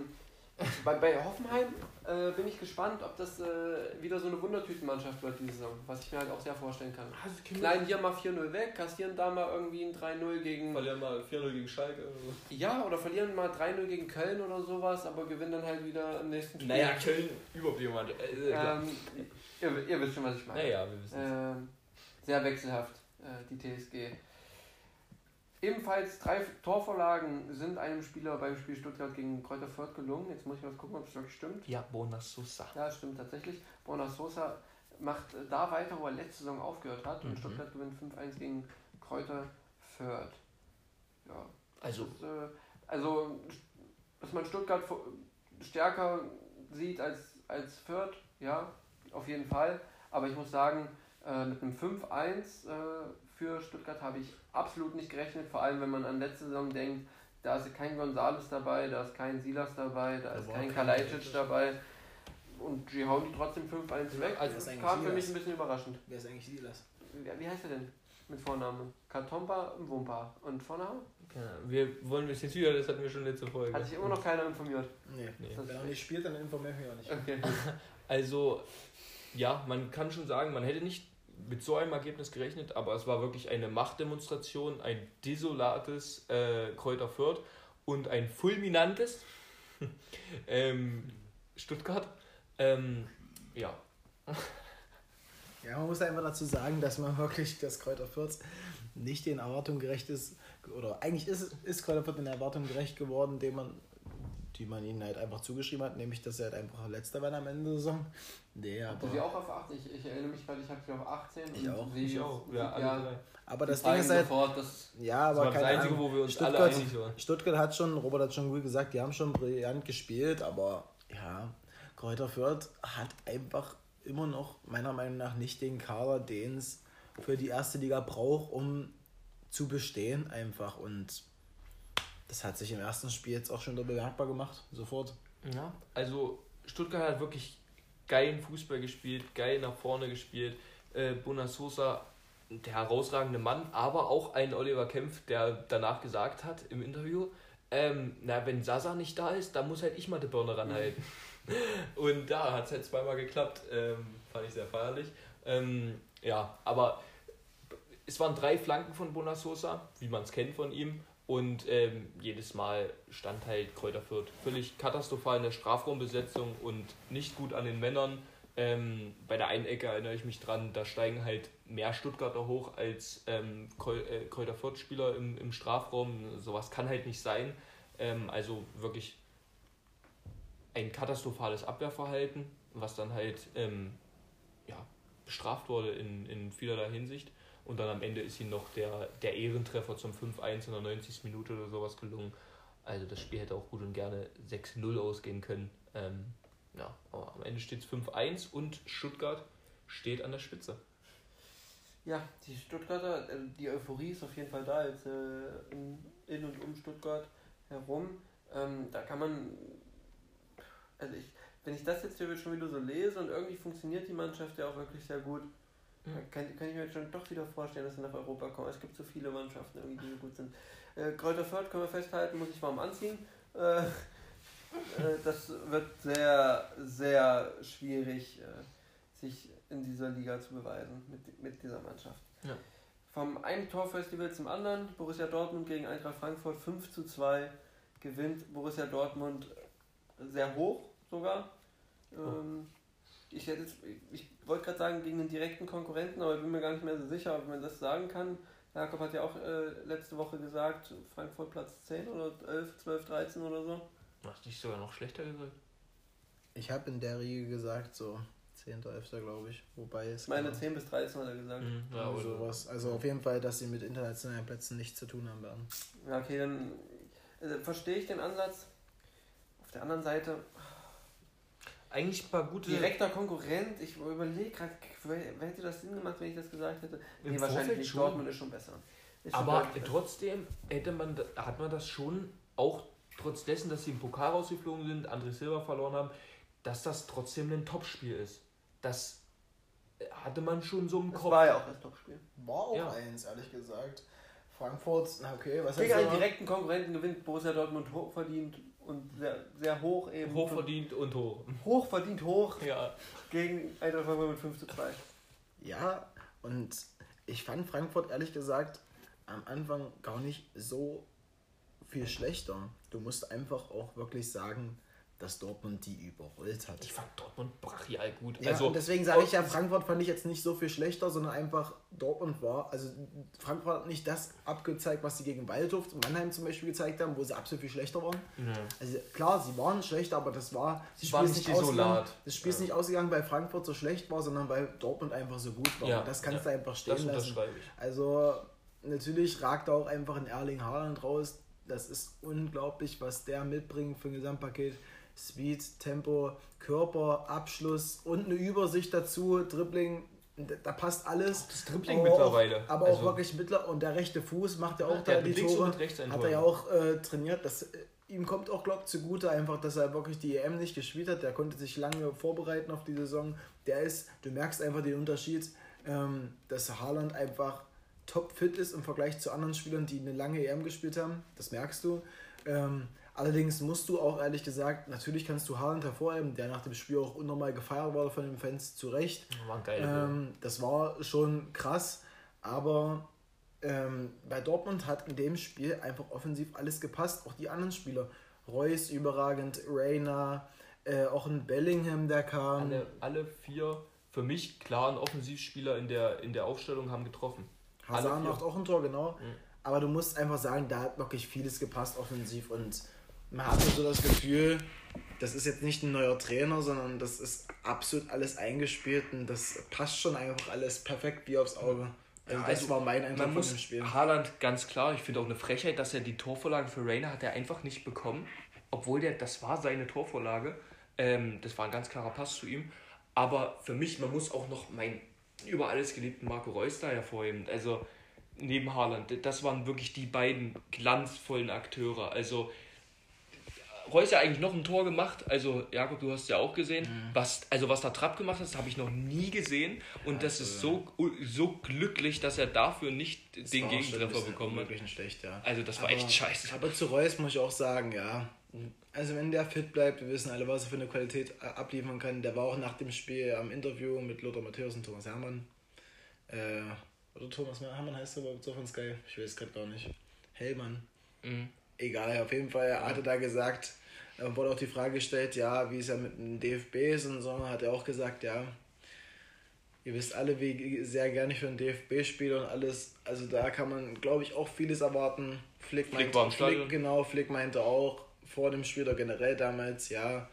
bei, bei Hoffenheim äh, bin ich gespannt, ob das äh, wieder so eine Wundertütenmannschaft wird diese Saison, was ich mir halt auch sehr vorstellen kann. Also Klein hier mal 4-0 weg, kassieren da mal irgendwie ein 3-0 gegen. Verlieren mal 4-0 gegen Schalke oder so. Ja, oder verlieren mal 3-0 gegen Köln oder sowas, aber gewinnen dann halt wieder im nächsten Spiel. Naja, Köln überhaupt jemand. Äh, ähm, ihr, ihr, wisst schon, was ich meine. Naja, wir wissen es. Ähm, sehr wechselhaft, äh, die TSG. Ebenfalls drei Torvorlagen sind einem Spieler beim Spiel Stuttgart gegen Kräuter Fürth gelungen. Jetzt muss ich mal gucken, ob es wirklich stimmt. Ja, Bonas Sosa. Ja, stimmt tatsächlich. Bonas Sosa macht da weiter, wo er letzte Saison aufgehört hat. Mhm. Und Stuttgart gewinnt 5-1 gegen Kräuter Fürth. Ja. Also. Das, äh, also, dass man Stuttgart stärker sieht als, als Fürth, ja, auf jeden Fall. Aber ich muss sagen, äh, mit einem 5-1 äh, für Stuttgart habe ich absolut nicht gerechnet, vor allem wenn man an letzte Saison denkt, da ist kein Gonzales dabei, da ist kein Silas dabei, da, da ist kein Kalajdzic dabei. Und die hauen die trotzdem 5-1 weg. Also das kam für mich ein bisschen überraschend. Wer ist eigentlich Silas? Wie, wie heißt er denn mit Vornamen? Kartompa Wumpa. Und Vorname? Ja, wir wollen ein bisschen wieder, das hatten wir schon letzte Folge. Hat sich immer noch keiner informiert. Nee, nee. wenn er nicht spielt, dann informiert mich auch nicht. Okay. <laughs> also, ja, man kann schon sagen, man hätte nicht mit so einem Ergebnis gerechnet, aber es war wirklich eine Machtdemonstration, ein desolates äh, Kräuter Fürth und ein fulminantes <laughs> ähm, Stuttgart. Ähm, ja. Ja, man muss einfach dazu sagen, dass man wirklich das Kräuter Fürth nicht den Erwartungen gerecht ist, oder eigentlich ist, ist Kräuter Fürth den Erwartungen gerecht geworden, dem man die man ihnen halt einfach zugeschrieben hat, nämlich dass er halt einfach letzter war am Ende der Saison. Nee, aber. Sie auch auf 18? Ich, ich erinnere mich gerade, ich habe sie auf 18. Ich auch. Sie ich auch. Ja, ja, aber das Ding ist halt. Sofort, das ja, aber das war das Einzige, wo wir uns Stuttgart, alle einig waren. Stuttgart hat schon, Robert hat schon gut gesagt, die haben schon brillant gespielt, aber ja, Kräuter Fürth hat einfach immer noch meiner Meinung nach nicht den Kader, den es für die erste Liga braucht, um zu bestehen einfach und das hat sich im ersten Spiel jetzt auch schon bemerkbar gemacht, sofort. Ja, also Stuttgart hat wirklich geilen Fußball gespielt, geil nach vorne gespielt. Äh, Bonasosa, der herausragende Mann, aber auch ein Oliver Kempf, der danach gesagt hat im Interview, ähm, na, wenn Sasa nicht da ist, dann muss halt ich mal die Birne ranhalten. <laughs> Und da hat es halt zweimal geklappt. Ähm, fand ich sehr feierlich. Ähm, ja, aber es waren drei Flanken von Bonasosa, wie man es kennt von ihm. Und ähm, jedes Mal stand halt Kräuter Fürth völlig katastrophal in der Strafraumbesetzung und nicht gut an den Männern. Ähm, bei der einen Ecke erinnere ich mich dran, da steigen halt mehr Stuttgarter hoch als ähm, äh, Kräuter Fürth-Spieler im, im Strafraum. Sowas kann halt nicht sein. Ähm, also wirklich ein katastrophales Abwehrverhalten, was dann halt ähm, ja, bestraft wurde in, in vielerlei Hinsicht. Und dann am Ende ist ihm noch der, der Ehrentreffer zum 5-1 in der 90. Minute oder sowas gelungen. Also das Spiel hätte auch gut und gerne 6-0 ausgehen können. Ähm, ja, aber am Ende steht es 5-1 und Stuttgart steht an der Spitze. Ja, die Stuttgarter, äh, die Euphorie ist auf jeden Fall da, jetzt äh, in, und um Stuttgart herum. Ähm, da kann man, also ich, wenn ich das jetzt hier schon wieder so lese und irgendwie funktioniert die Mannschaft ja auch wirklich sehr gut. Kann, kann ich mir schon doch wieder vorstellen, dass sie nach Europa kommen. Es gibt so viele Mannschaften, irgendwie, die gut sind. Äh, Kräuter Fürth können wir festhalten, muss ich warm anziehen. Äh, <laughs> äh, das wird sehr, sehr schwierig, äh, sich in dieser Liga zu beweisen mit, mit dieser Mannschaft. Ja. Vom einen Torfestival zum anderen, Borussia Dortmund gegen Eintracht Frankfurt 5 zu 2 gewinnt Borussia Dortmund sehr hoch sogar. Oh. Ich hätte jetzt, ich wollte gerade sagen, gegen einen direkten Konkurrenten, aber ich bin mir gar nicht mehr so sicher, ob man das sagen kann. Jakob hat ja auch äh, letzte Woche gesagt, Frankfurt Platz 10 oder 11, 12, 13 oder so. Hast du dich sogar noch schlechter gesagt? Ich habe in der Riege gesagt, so 10. 11. glaube ich. Wobei es. Ich meine, 10 bis 13 hat er gesagt. Mhm, ja, oder sowas. Also auf jeden Fall, dass sie mit internationalen Plätzen nichts zu tun haben werden. Ja, okay, dann also, verstehe ich den Ansatz. Auf der anderen Seite, eigentlich ein paar gute. Direkter Konkurrent, ich überlege gerade, hätte das Sinn gemacht, wenn ich das gesagt hätte? Nee, wahrscheinlich nicht. Dortmund ist schon besser. Ist Aber schon trotzdem hätte man, hat man das schon, auch trotz dessen, dass sie im Pokal rausgeflogen sind, André Silva verloren haben, dass das trotzdem ein Topspiel ist. Das hatte man schon so im das Kopf. war ja auch das Topspiel. War auch ja. eins, ehrlich gesagt. Frankfurt, okay, was Gegen einen direkten Konkurrenten gewinnt Borussia Dortmund hochverdient und sehr, sehr hoch eben. Hochverdient und hoch. Hochverdient hoch <laughs> ja. gegen Eintracht Frankfurt mit 5 zu 2. Ja, und ich fand Frankfurt ehrlich gesagt am Anfang gar nicht so viel schlechter. Du musst einfach auch wirklich sagen, dass Dortmund die überrollt hat. Ich fand Dortmund brachial gut. Ja, also, und deswegen sage ich ja, Frankfurt fand ich jetzt nicht so viel schlechter, sondern einfach Dortmund war. Also Frankfurt hat nicht das abgezeigt, was sie gegen Waldhof und Mannheim zum Beispiel gezeigt haben, wo sie absolut viel schlechter waren. Ja. Also klar, sie waren schlechter, aber das war. Sie waren nicht isolat. Das Spiel ist nicht ausgegangen, weil Frankfurt so schlecht war, sondern weil Dortmund einfach so gut war. Ja, das kannst du einfach stehen das lassen. Also natürlich ragt auch einfach ein Erling Haaland raus. Das ist unglaublich, was der mitbringt für ein Gesamtpaket. Speed, Tempo, Körper, Abschluss und eine Übersicht dazu, Dribbling, da passt alles. Auch das Dribbling auch, mittlerweile. Aber also auch wirklich mittler und der rechte Fuß macht ja auch da die Tore. Hat er ja auch äh, trainiert. Das, äh, ihm kommt auch, glaube ich, zugute einfach, dass er wirklich die EM nicht gespielt hat. Der konnte sich lange vorbereiten auf die Saison. Der ist, du merkst einfach den Unterschied, ähm, dass Haaland einfach topfit ist im Vergleich zu anderen Spielern, die eine lange EM gespielt haben. Das merkst du. Ähm, Allerdings musst du auch ehrlich gesagt, natürlich kannst du Haaland hervorheben, der nach dem Spiel auch unnormal gefeiert wurde von den Fans, zu Recht. War geil. Ähm, das war schon krass, aber ähm, bei Dortmund hat in dem Spiel einfach offensiv alles gepasst, auch die anderen Spieler. Reus überragend, Reina, äh, auch ein Bellingham, der kam. Alle, alle vier für mich klaren Offensivspieler in der, in der Aufstellung haben getroffen. Hazard macht auch ein Tor, genau. Mhm. Aber du musst einfach sagen, da hat wirklich vieles gepasst offensiv und man hatte so das Gefühl, das ist jetzt nicht ein neuer Trainer, sondern das ist absolut alles eingespielt und das passt schon einfach alles perfekt wie aufs Auge. Also ja, das also war mein Eindruck von dem Spiel. Haaland ganz klar, ich finde auch eine Frechheit, dass er die Torvorlage für Rainer hat er einfach nicht bekommen, obwohl der, das war seine Torvorlage. Ähm, das war ein ganz klarer Pass zu ihm. Aber für mich, man muss auch noch meinen über alles geliebten Marco Reus da hervorheben. Also neben Haaland, das waren wirklich die beiden glanzvollen Akteure. Also Reus ja eigentlich noch ein Tor gemacht. Also, Jakob, du hast ja auch gesehen. Mhm. Was, also, was da Trapp gemacht hat, das habe ich noch nie gesehen. Und also, das ist so, so glücklich, dass er dafür nicht den Gegentreffer bekommen hat. Wirklich schlecht, ja. Also, das war aber, echt scheiße. Aber zu Reus muss ich auch sagen, ja. Also, wenn der fit bleibt, wir wissen alle, was er für eine Qualität abliefern kann. Der war auch nach dem Spiel am Interview mit Lothar Matthäus und Thomas Hermann. Äh, oder Thomas Hermann heißt er aber so von Sky. Ich weiß es gerade gar nicht. Hellmann. Mhm egal, auf jeden Fall er hatte da gesagt, wurde auch die Frage gestellt, ja, wie es ja mit dem DFB ist und so, hat er auch gesagt, ja, ihr wisst alle, wie sehr gerne ich für den DFB spiele und alles, also da kann man, glaube ich, auch vieles erwarten. Flick, Flick meinte, Flick, genau, Flick meinte auch vor dem Spiel oder generell damals, ja,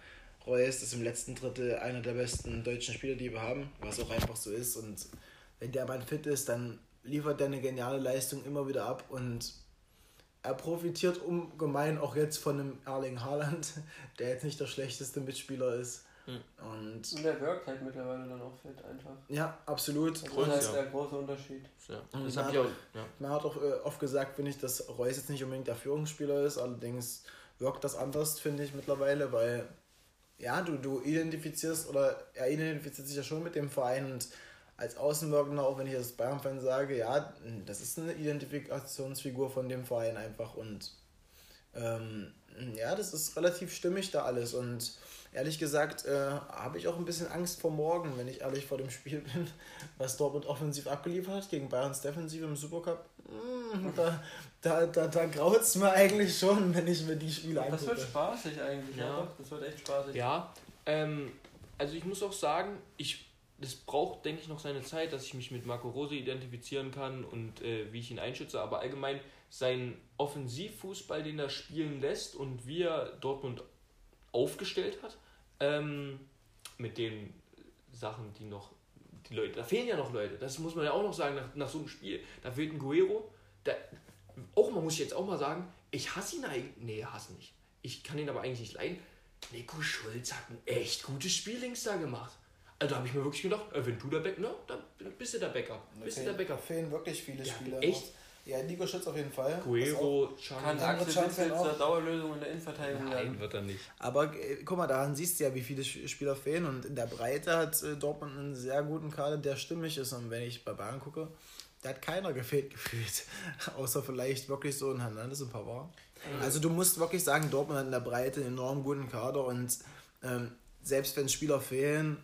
Reus ist im letzten Drittel einer der besten deutschen Spieler, die wir haben, was auch einfach so ist. Und wenn der Mann fit ist, dann liefert er eine geniale Leistung immer wieder ab und er profitiert ungemein auch jetzt von einem Erling Haaland, <laughs> der jetzt nicht der schlechteste Mitspieler ist. Mhm. Und, und der wirkt halt mittlerweile dann auch fit einfach. Ja, absolut. Das ist halt der große Unterschied. Ja. Das man, hat, auch, ja. man hat auch äh, oft gesagt, finde ich, dass Reus jetzt nicht unbedingt der Führungsspieler ist, allerdings wirkt das anders, finde ich mittlerweile, weil ja, du, du identifizierst oder er identifiziert sich ja schon mit dem Verein und als Außenwirkender, auch wenn ich als Bayern-Fan sage, ja, das ist eine Identifikationsfigur von dem Verein einfach und ähm, ja, das ist relativ stimmig da alles und ehrlich gesagt äh, habe ich auch ein bisschen Angst vor morgen, wenn ich ehrlich vor dem Spiel <laughs> bin, was Dortmund offensiv abgeliefert hat gegen Bayerns Defensive im Supercup. Mmh, da da, da, da graut es mir eigentlich schon, wenn ich mir die Spiele angucke. Das wird spaßig eigentlich, ja. ja. Das wird echt spaßig. Ja, ähm, also ich muss auch sagen, ich das braucht, denke ich, noch seine Zeit, dass ich mich mit Marco Rose identifizieren kann und äh, wie ich ihn einschätze. Aber allgemein sein Offensivfußball, den er spielen lässt und wie er Dortmund aufgestellt hat, ähm, mit den Sachen, die noch, die Leute, da fehlen ja noch Leute, das muss man ja auch noch sagen nach, nach so einem Spiel. Da fehlt ein Guerrero, da, auch mal muss ich jetzt auch mal sagen, ich hasse ihn eigentlich, nee, hasse nicht. Ich kann ihn aber eigentlich nicht leiden. Nico Schulz hat ein echt gutes Spiel links da gemacht. Also da habe ich mir wirklich gedacht, äh, wenn du der Bäcker, ne, dann bist du der Bäcker. Bist du der Bäcker. fehlen wirklich viele ja, Spieler. Echt? Ja, Nico Schütz auf jeden Fall. Guero, Kann Axel Witzel zur Dauerlösung in der Innenverteidigung Nein, werden. wird er nicht. Aber äh, guck mal, daran siehst du ja, wie viele Spieler fehlen. Und in der Breite hat äh, Dortmund einen sehr guten Kader, der stimmig ist. Und wenn ich bei Bayern gucke, da hat keiner gefehlt <laughs> gefühlt. Außer vielleicht wirklich so ein Hernandez und Pavard. Also du musst wirklich sagen, Dortmund hat in der Breite einen enorm guten Kader. Und ähm, selbst wenn Spieler fehlen,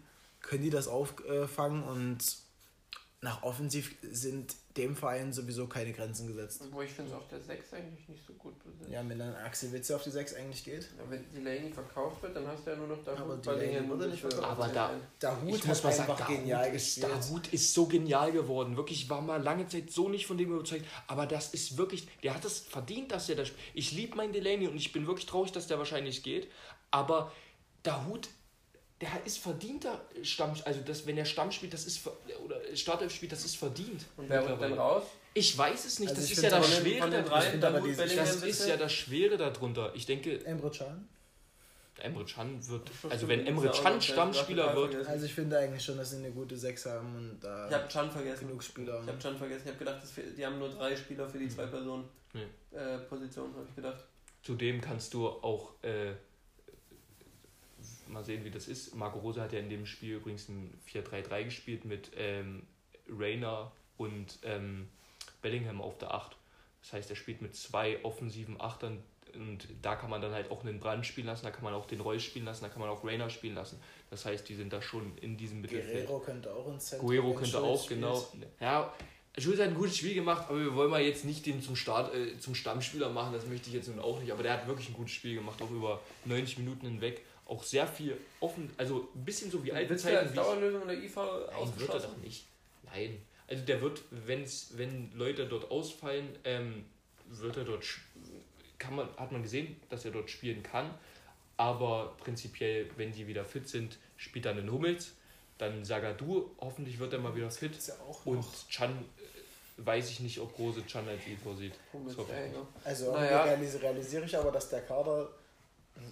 können die das auffangen und nach offensiv sind dem Verein sowieso keine Grenzen gesetzt. Wo ich finde, es auf der 6 eigentlich nicht so gut besetzt. Ja, wenn dann Axel Witze auf die 6 eigentlich geht. Ja, wenn Delaney verkauft wird, dann hast du ja nur noch da Aber Delaney wurde nicht verkauft. Aber da, da Hut muss einfach sagen, genial gespielt. Der Hut ist so genial geworden. Wirklich, ich war mal lange Zeit so nicht von dem überzeugt. Aber das ist wirklich, der hat es verdient, dass er das spielt. Ich liebe meinen Delaney und ich bin wirklich traurig, dass der wahrscheinlich geht. Aber der Hut der ist verdienter Stamm, also das, wenn er Stamm spielt, das ist oder Startelf spielt, das ist verdient. Und wer wird dann raus? Ich weiß es nicht. Also das ist ja das Schwere. das ist ja das Schwere darunter. Ich denke. Emre Can. Emre Can wird, also wenn Emre Can Stammspieler wird. Also ich finde eigentlich schon, dass sie eine gute Sechs haben und da. ich habe Can vergessen. Genug Spieler. Ich habe Can vergessen. Ich habe gedacht, die haben nur drei Spieler für die zwei Personen. Nee. Äh, Positionen, habe ich gedacht. Zudem kannst du auch äh, mal sehen, wie das ist. Marco Rose hat ja in dem Spiel übrigens ein 4-3-3 gespielt mit ähm, Rainer und ähm, Bellingham auf der 8. Das heißt, er spielt mit zwei offensiven Achtern und da kann man dann halt auch einen Brand spielen lassen, da kann man auch den Reus spielen lassen, da kann man auch Rainer spielen lassen. Das heißt, die sind da schon in diesem Mittelfeld. Guerrero könnte auch ins Zentrum Guerrero könnte auch, spielt. genau. Ja, Schulz hat ein gutes Spiel gemacht, aber wir wollen mal jetzt nicht den zum, Start, äh, zum Stammspieler machen, das möchte ich jetzt nun auch nicht. Aber der hat wirklich ein gutes Spiel gemacht, auch über 90 Minuten hinweg auch sehr viel offen, also ein bisschen so wie alte Zeiten. Als Dauerlösung in der IV Nein, wird er doch nicht. Nein. Also der wird, wenn's, wenn Leute dort ausfallen, ähm, wird er dort, kann man, hat man gesehen, dass er dort spielen kann. Aber prinzipiell, wenn die wieder fit sind, spielt dann den Hummels. Dann Sagadu, hoffentlich wird er mal wieder fit. Ja und Chan äh, weiß ich nicht, ob Rose Chan als Etor sieht. Also naja. realisiere ich aber, dass der Kader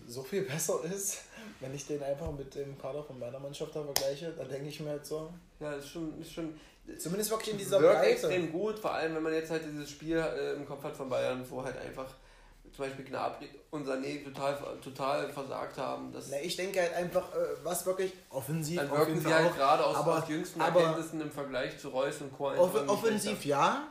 so viel besser ist, wenn ich den einfach mit dem Kader von meiner Mannschaft da vergleiche, dann denke ich mir halt so. Ja, ist schon, ist schon. Zumindest wirklich in dieser wirkt Breite. extrem gut, vor allem wenn man jetzt halt dieses Spiel äh, im Kopf hat von Bayern, wo halt einfach zum Beispiel Gnabry und Sané total, total versagt haben. Das Na, ich denke halt einfach, äh, was wirklich offensiv. Dann wirken sie halt gerade aus, aber, aus jüngsten aber Erkenntnissen im Vergleich zu Reus und Co. Off offensiv ja,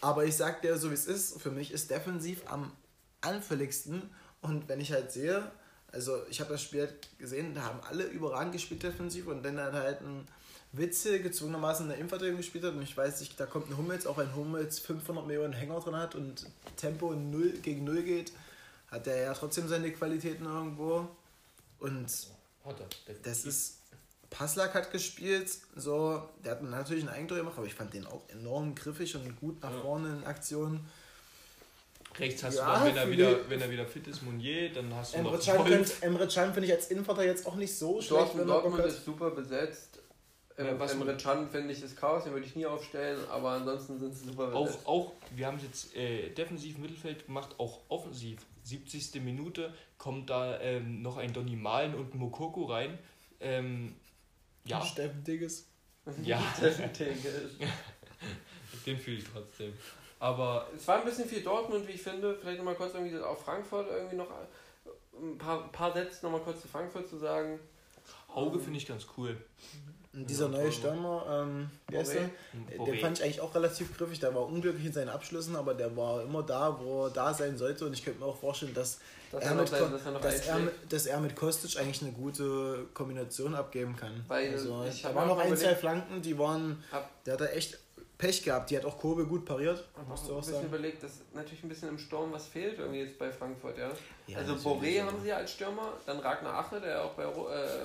aber ich sag dir so wie es ist, für mich ist defensiv am anfälligsten und wenn ich halt sehe, also ich habe das Spiel halt gesehen, da haben alle überragend gespielt defensiv und wenn dann halt ein Witze gezwungenermaßen in der Innenverteidigung gespielt hat und ich weiß nicht, da kommt ein Hummels, auch wenn Hummels 500 Millionen Hänger drin hat und Tempo 0 gegen 0 geht, hat er ja trotzdem seine Qualitäten irgendwo. Und das ist Passlack hat gespielt, so, der hat natürlich ein Eigentor gemacht, aber ich fand den auch enorm griffig und gut nach vorne in Aktionen. Rechts hast ja, du dann, wenn er, wieder, wenn er wieder fit ist, Monier, dann hast du Emre noch Can Wolf. Emre Can finde ich als Innenverteidiger jetzt auch nicht so schlecht. Dortmund, Dortmund ist super besetzt. Ähm, was Emre Can finde ich ist Chaos, den würde ich nie aufstellen, aber ansonsten sind sie super besetzt. Auch, auch wir haben jetzt äh, defensiv Mittelfeld gemacht, auch offensiv. 70. Minute kommt da ähm, noch ein Donny Malen und ein Mokoko rein. Ähm, ja. Steffen Digges. Ja. <laughs> Steffen Digges. <laughs> Den fühle ich trotzdem. Aber es war ein bisschen viel Dortmund, wie ich finde. Vielleicht nochmal kurz irgendwie auf Frankfurt irgendwie noch ein paar, paar Sätze nochmal kurz zu Frankfurt zu sagen. Auge finde ich ganz cool. Dieser ja, neue Stürmer, ähm, der? Den fand ich eigentlich auch relativ griffig. Der war unglücklich in seinen Abschlüssen, aber der war immer da, wo er da sein sollte. Und ich könnte mir auch vorstellen, dass, dass er, mit, sein, dass, er dass, er, dass, er mit Kostic eigentlich eine gute Kombination abgeben kann. Weil also, da waren noch ein, zwei Flanken, die waren. Der hat da echt Pech gehabt. Die hat auch Kurve gut pariert. Hast du auch ein bisschen sagen. überlegt, dass natürlich ein bisschen im Sturm was fehlt irgendwie jetzt bei Frankfurt, ja. ja also Boré haben sie als Stürmer, dann Ragnar Ache, der auch bei, äh,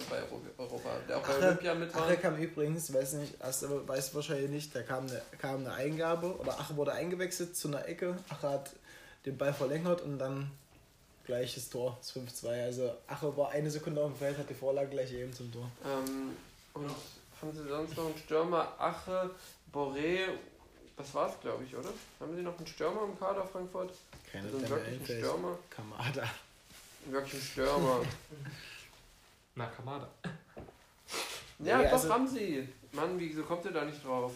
bei Europa, der auch Ache, bei Olympia mit war. Ache kam übrigens, weiß nicht, hast du weißt wahrscheinlich nicht, da kam eine, kam eine Eingabe oder Ache wurde eingewechselt zu einer Ecke. Ache hat den Ball verlängert und dann gleiches Tor, das 5-2. Also Ache war eine Sekunde auf dem Feld, hat die Vorlage gleich eben zum Tor. Ähm, und haben sie sonst noch einen Stürmer? Ache, Boré, das war's, glaube ich, oder? Haben Sie noch einen Stürmer im Kader Frankfurt? Keine also einen Stürmer. Kamada. Wirklich Stürmer. <laughs> Na, Kamada. Ja, nee, doch, also haben sie. Mann, wieso kommt ihr da nicht drauf?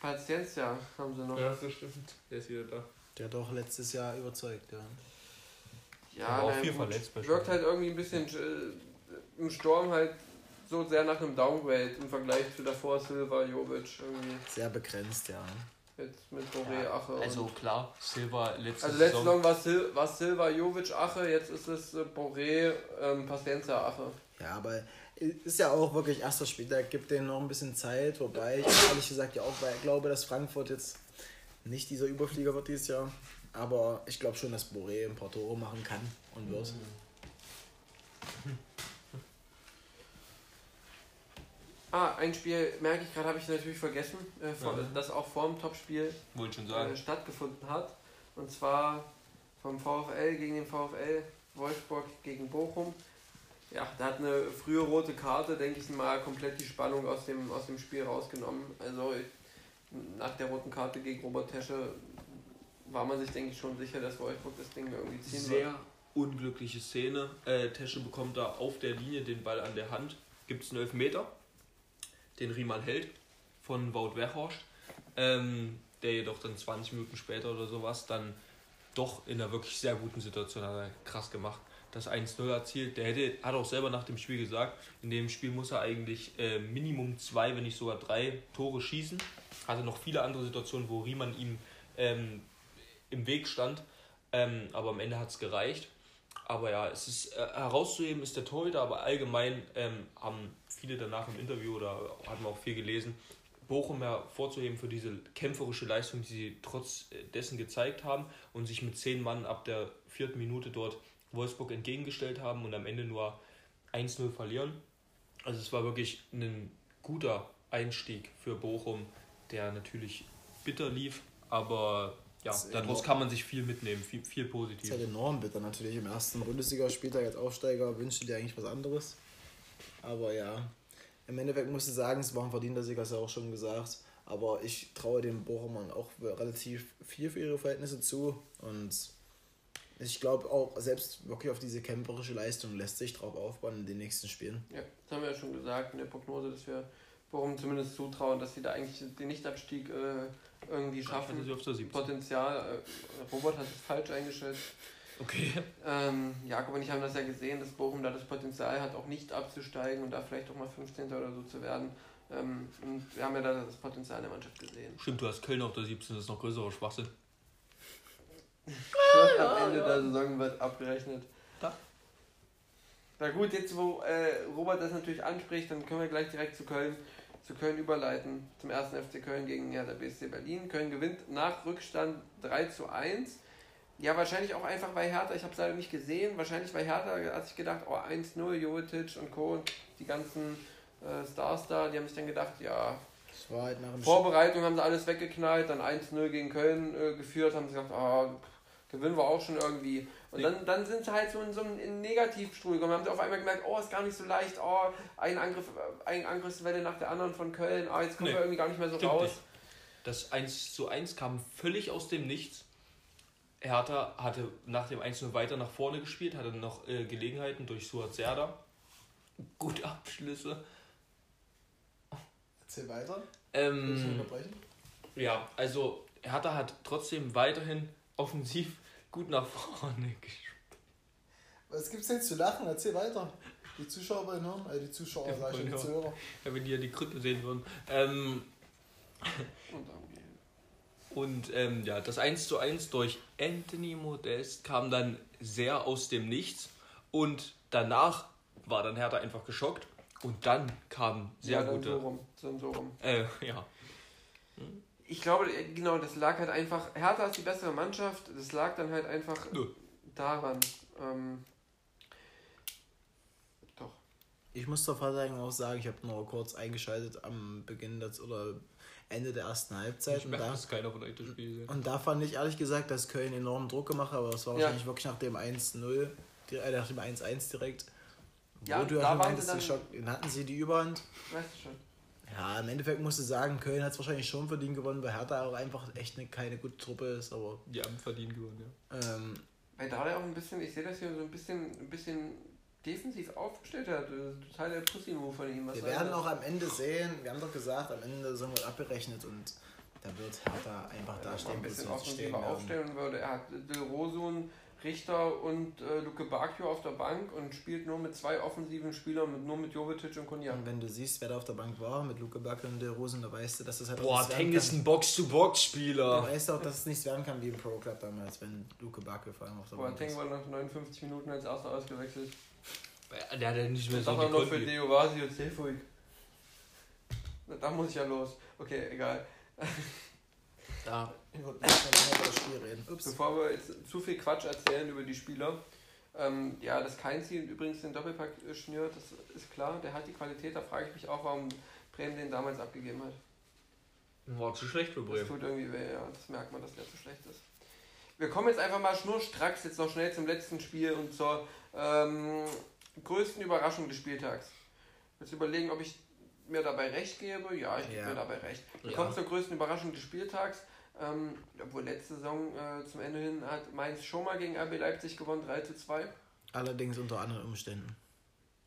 Paciencia haben sie noch. Ja, das stimmt. Der ist wieder da. Der hat doch letztes Jahr überzeugt, ja. Ja, auch viel verletzt Wirkt halt irgendwie ein bisschen äh, im Sturm halt so sehr nach einem Downgrade im Vergleich zu davor Silva, Jovic irgendwie. Sehr begrenzt, ja. Jetzt mit Boré, ja, Ache. Also klar, Silva letzte Also letzte Saison, war, Sil war Silva, Jovic, Ache, jetzt ist es äh, Boré, ähm, Pastenza, Ache. Ja, aber ist ja auch wirklich erster Spieltag, gibt denen noch ein bisschen Zeit, wobei ich ehrlich gesagt ja auch weil ich glaube, dass Frankfurt jetzt nicht dieser Überflieger wird dieses Jahr. Aber ich glaube schon, dass Boré ein paar Tore machen kann und wird. Mhm. <laughs> Ah, ein Spiel, merke ich gerade, habe ich natürlich vergessen, äh, vor, ja. das auch vor dem Topspiel äh, stattgefunden hat. Und zwar vom VfL gegen den VfL Wolfsburg gegen Bochum. Ja, da hat eine frühe rote Karte, denke ich mal, komplett die Spannung aus dem, aus dem Spiel rausgenommen. Also nach der roten Karte gegen Robert Tesche war man sich, denke ich, schon sicher, dass Wolfsburg das Ding irgendwie ziehen Sehr wird. unglückliche Szene. Äh, Tesche bekommt da auf der Linie den Ball an der Hand. Gibt es einen Elfmeter? Den Riemann hält von Wout Weghorst, ähm, der jedoch dann 20 Minuten später oder sowas dann doch in einer wirklich sehr guten Situation hat er krass gemacht, das 1-0 erzielt. Der hätte, hat auch selber nach dem Spiel gesagt, in dem Spiel muss er eigentlich äh, Minimum zwei, wenn nicht sogar drei Tore schießen. Hatte noch viele andere Situationen, wo Riemann ihm ähm, im Weg stand, ähm, aber am Ende hat es gereicht. Aber ja, es ist äh, herauszuheben ist der Torhüter, aber allgemein ähm, haben viele danach im Interview oder hat man auch viel gelesen, Bochum hervorzuheben für diese kämpferische Leistung, die sie trotz dessen gezeigt haben und sich mit zehn Mann ab der vierten Minute dort Wolfsburg entgegengestellt haben und am Ende nur 1-0 verlieren. Also es war wirklich ein guter Einstieg für Bochum, der natürlich bitter lief, aber ja, daraus kann man sich viel mitnehmen, viel, viel positiv. Das ist halt enorm bitter natürlich. Im ersten Bundesligaspieltag als Aufsteiger wünschte dir eigentlich was anderes. Aber ja, im Endeffekt musst du sagen, es war ein verdienter Sieg, hast du auch schon gesagt. Aber ich traue den Bochumern auch relativ viel für ihre Verhältnisse zu. Und Ich glaube auch, selbst wirklich auf diese kämpferische Leistung lässt sich drauf aufbauen in den nächsten Spielen. Ja, das haben wir ja schon gesagt in der Prognose, dass wir Bochum zumindest zutrauen, dass sie da eigentlich den Nichtabstieg äh, irgendwie schaffen. Potenzial. Äh, Robert hat es falsch eingeschätzt. Okay. Ähm, Jakob und ich haben das ja gesehen, dass Bochum da das Potenzial hat, auch nicht abzusteigen und da vielleicht auch mal 15. oder so zu werden. Ähm, und wir haben ja da das Potenzial der Mannschaft gesehen. Stimmt, du hast Köln auf der 17, das ist noch größerer Schwachsinn. <laughs> Am Ende der Saison wird abgerechnet. Da. Na gut, jetzt wo äh, Robert das natürlich anspricht, dann können wir gleich direkt zu Köln, zu Köln überleiten. Zum ersten FC Köln gegen ja, der BSC Berlin. Köln gewinnt nach Rückstand 3 zu 1. Ja, wahrscheinlich auch einfach bei Hertha, ich habe es leider nicht gesehen, wahrscheinlich bei Hertha hat sich gedacht, oh 1-0, Jovetic und Co., die ganzen äh, Stars da, die haben sich dann gedacht, ja, halt Vorbereitung haben sie alles weggeknallt, dann 1-0 gegen Köln äh, geführt, haben sie gesagt, oh, gewinnen wir auch schon irgendwie. Und dann, dann sind sie halt so in so einem Negativstuhl gekommen. Haben sie auf einmal gemerkt, oh, ist gar nicht so leicht, oh, ein Angriff, eine Angriffswelle nach der anderen von Köln, oh, jetzt kommen nee, wir irgendwie gar nicht mehr so raus. Nicht. Das 1 zu 1 kam völlig aus dem Nichts. Hertha hatte nach dem 1 weiter nach vorne gespielt, hatte noch äh, Gelegenheiten durch Suat Serda. Gute Abschlüsse. Erzähl weiter. Ähm, ja, also Hertha hat trotzdem weiterhin offensiv gut nach vorne <laughs> gespielt. Was gibt's denn zu lachen? Erzähl weiter. Die Zuschauer wollen hören, äh, die Zuschauer, ja, sag ich, die Zuhörer. Ja, <laughs> wenn die ja die Krüppel sehen würden. Ähm, und ähm, ja, das 1 zu 1 durch Anthony Modest kam dann sehr aus dem Nichts. Und danach war dann Hertha einfach geschockt. Und dann kam sehr ja, gute. So rum. So rum. Äh, ja. Hm? Ich glaube, genau, das lag halt einfach. Hertha ist die bessere Mannschaft. Das lag dann halt einfach Nö. daran. Ähm, doch. Ich muss zur Verteidigung auch sagen, ich habe nur kurz eingeschaltet am Beginn des, oder Ende der ersten Halbzeit. Ich und da, das keiner von euch das Spiel sehen. Und da fand ich ehrlich gesagt, dass Köln enormen Druck gemacht hat, aber es war ja. wahrscheinlich wirklich nach dem 1-0, äh, nach dem 1-1 direkt. Ja, wo du ja schon meintest, dann, Schock, hatten sie die Überhand. Weißt du schon. Ja, im Endeffekt musst du sagen, Köln hat es wahrscheinlich schon verdient gewonnen, weil Hertha auch einfach echt eine, keine gute Truppe ist, aber. Die haben verdient gewonnen, ja. Ähm, weil da auch ein bisschen, ich sehe das hier so ein bisschen, ein bisschen defensiv aufgestellt hat. Total der Pussy-Move von ihm. wir werden auch am Ende sehen, wir haben doch gesagt, am Ende sind wir abgerechnet und da wird Hertha einfach da stehen, ein bisschen offensiver aufstellen würde. Er hat Del Rosun Richter und äh, Luke Bacchio auf der Bank und spielt nur mit zwei offensiven Spielern, mit, nur mit Jovetic und Kunja. Und wenn du siehst, wer da auf der Bank war, mit Luke Bacchio und der Rosen, da weißt du, dass das halt Boah, Teng ist ein Box-to-Box-Spieler. Da weißt du auch, dass es nicht werden kann wie im Pro Club damals, wenn Luke Bacchio vor allem auf der Boah, Bank Teng war nach 59 Minuten als erster ausgewechselt. Der hat ja nicht mehr so die noch für Deo Vasi und Sefuig. Da muss ich ja los. Okay, egal. Da. Ich wollte nicht über das Spiel reden. Ups. Bevor wir jetzt zu viel Quatsch erzählen über die Spieler. Ähm, ja, dass Keinzi übrigens den Doppelpack schnürt, das ist klar. Der hat die Qualität. Da frage ich mich auch, warum Bremen den damals abgegeben hat. War zu schlecht für Bremen. Das tut irgendwie weh, ja. Das merkt man, dass der zu schlecht ist. Wir kommen jetzt einfach mal schnurstracks jetzt noch schnell zum letzten Spiel und zur ähm, größten Überraschung des Spieltags. Jetzt überlegen, ob ich mir dabei recht gebe. Ja, ich gebe ja. mir dabei recht. Ja. kommen zur größten Überraschung des Spieltags. Ähm, obwohl letzte Saison äh, zum Ende hin hat Mainz schon mal gegen RB Leipzig gewonnen, 3 zu 2. Allerdings unter anderen Umständen.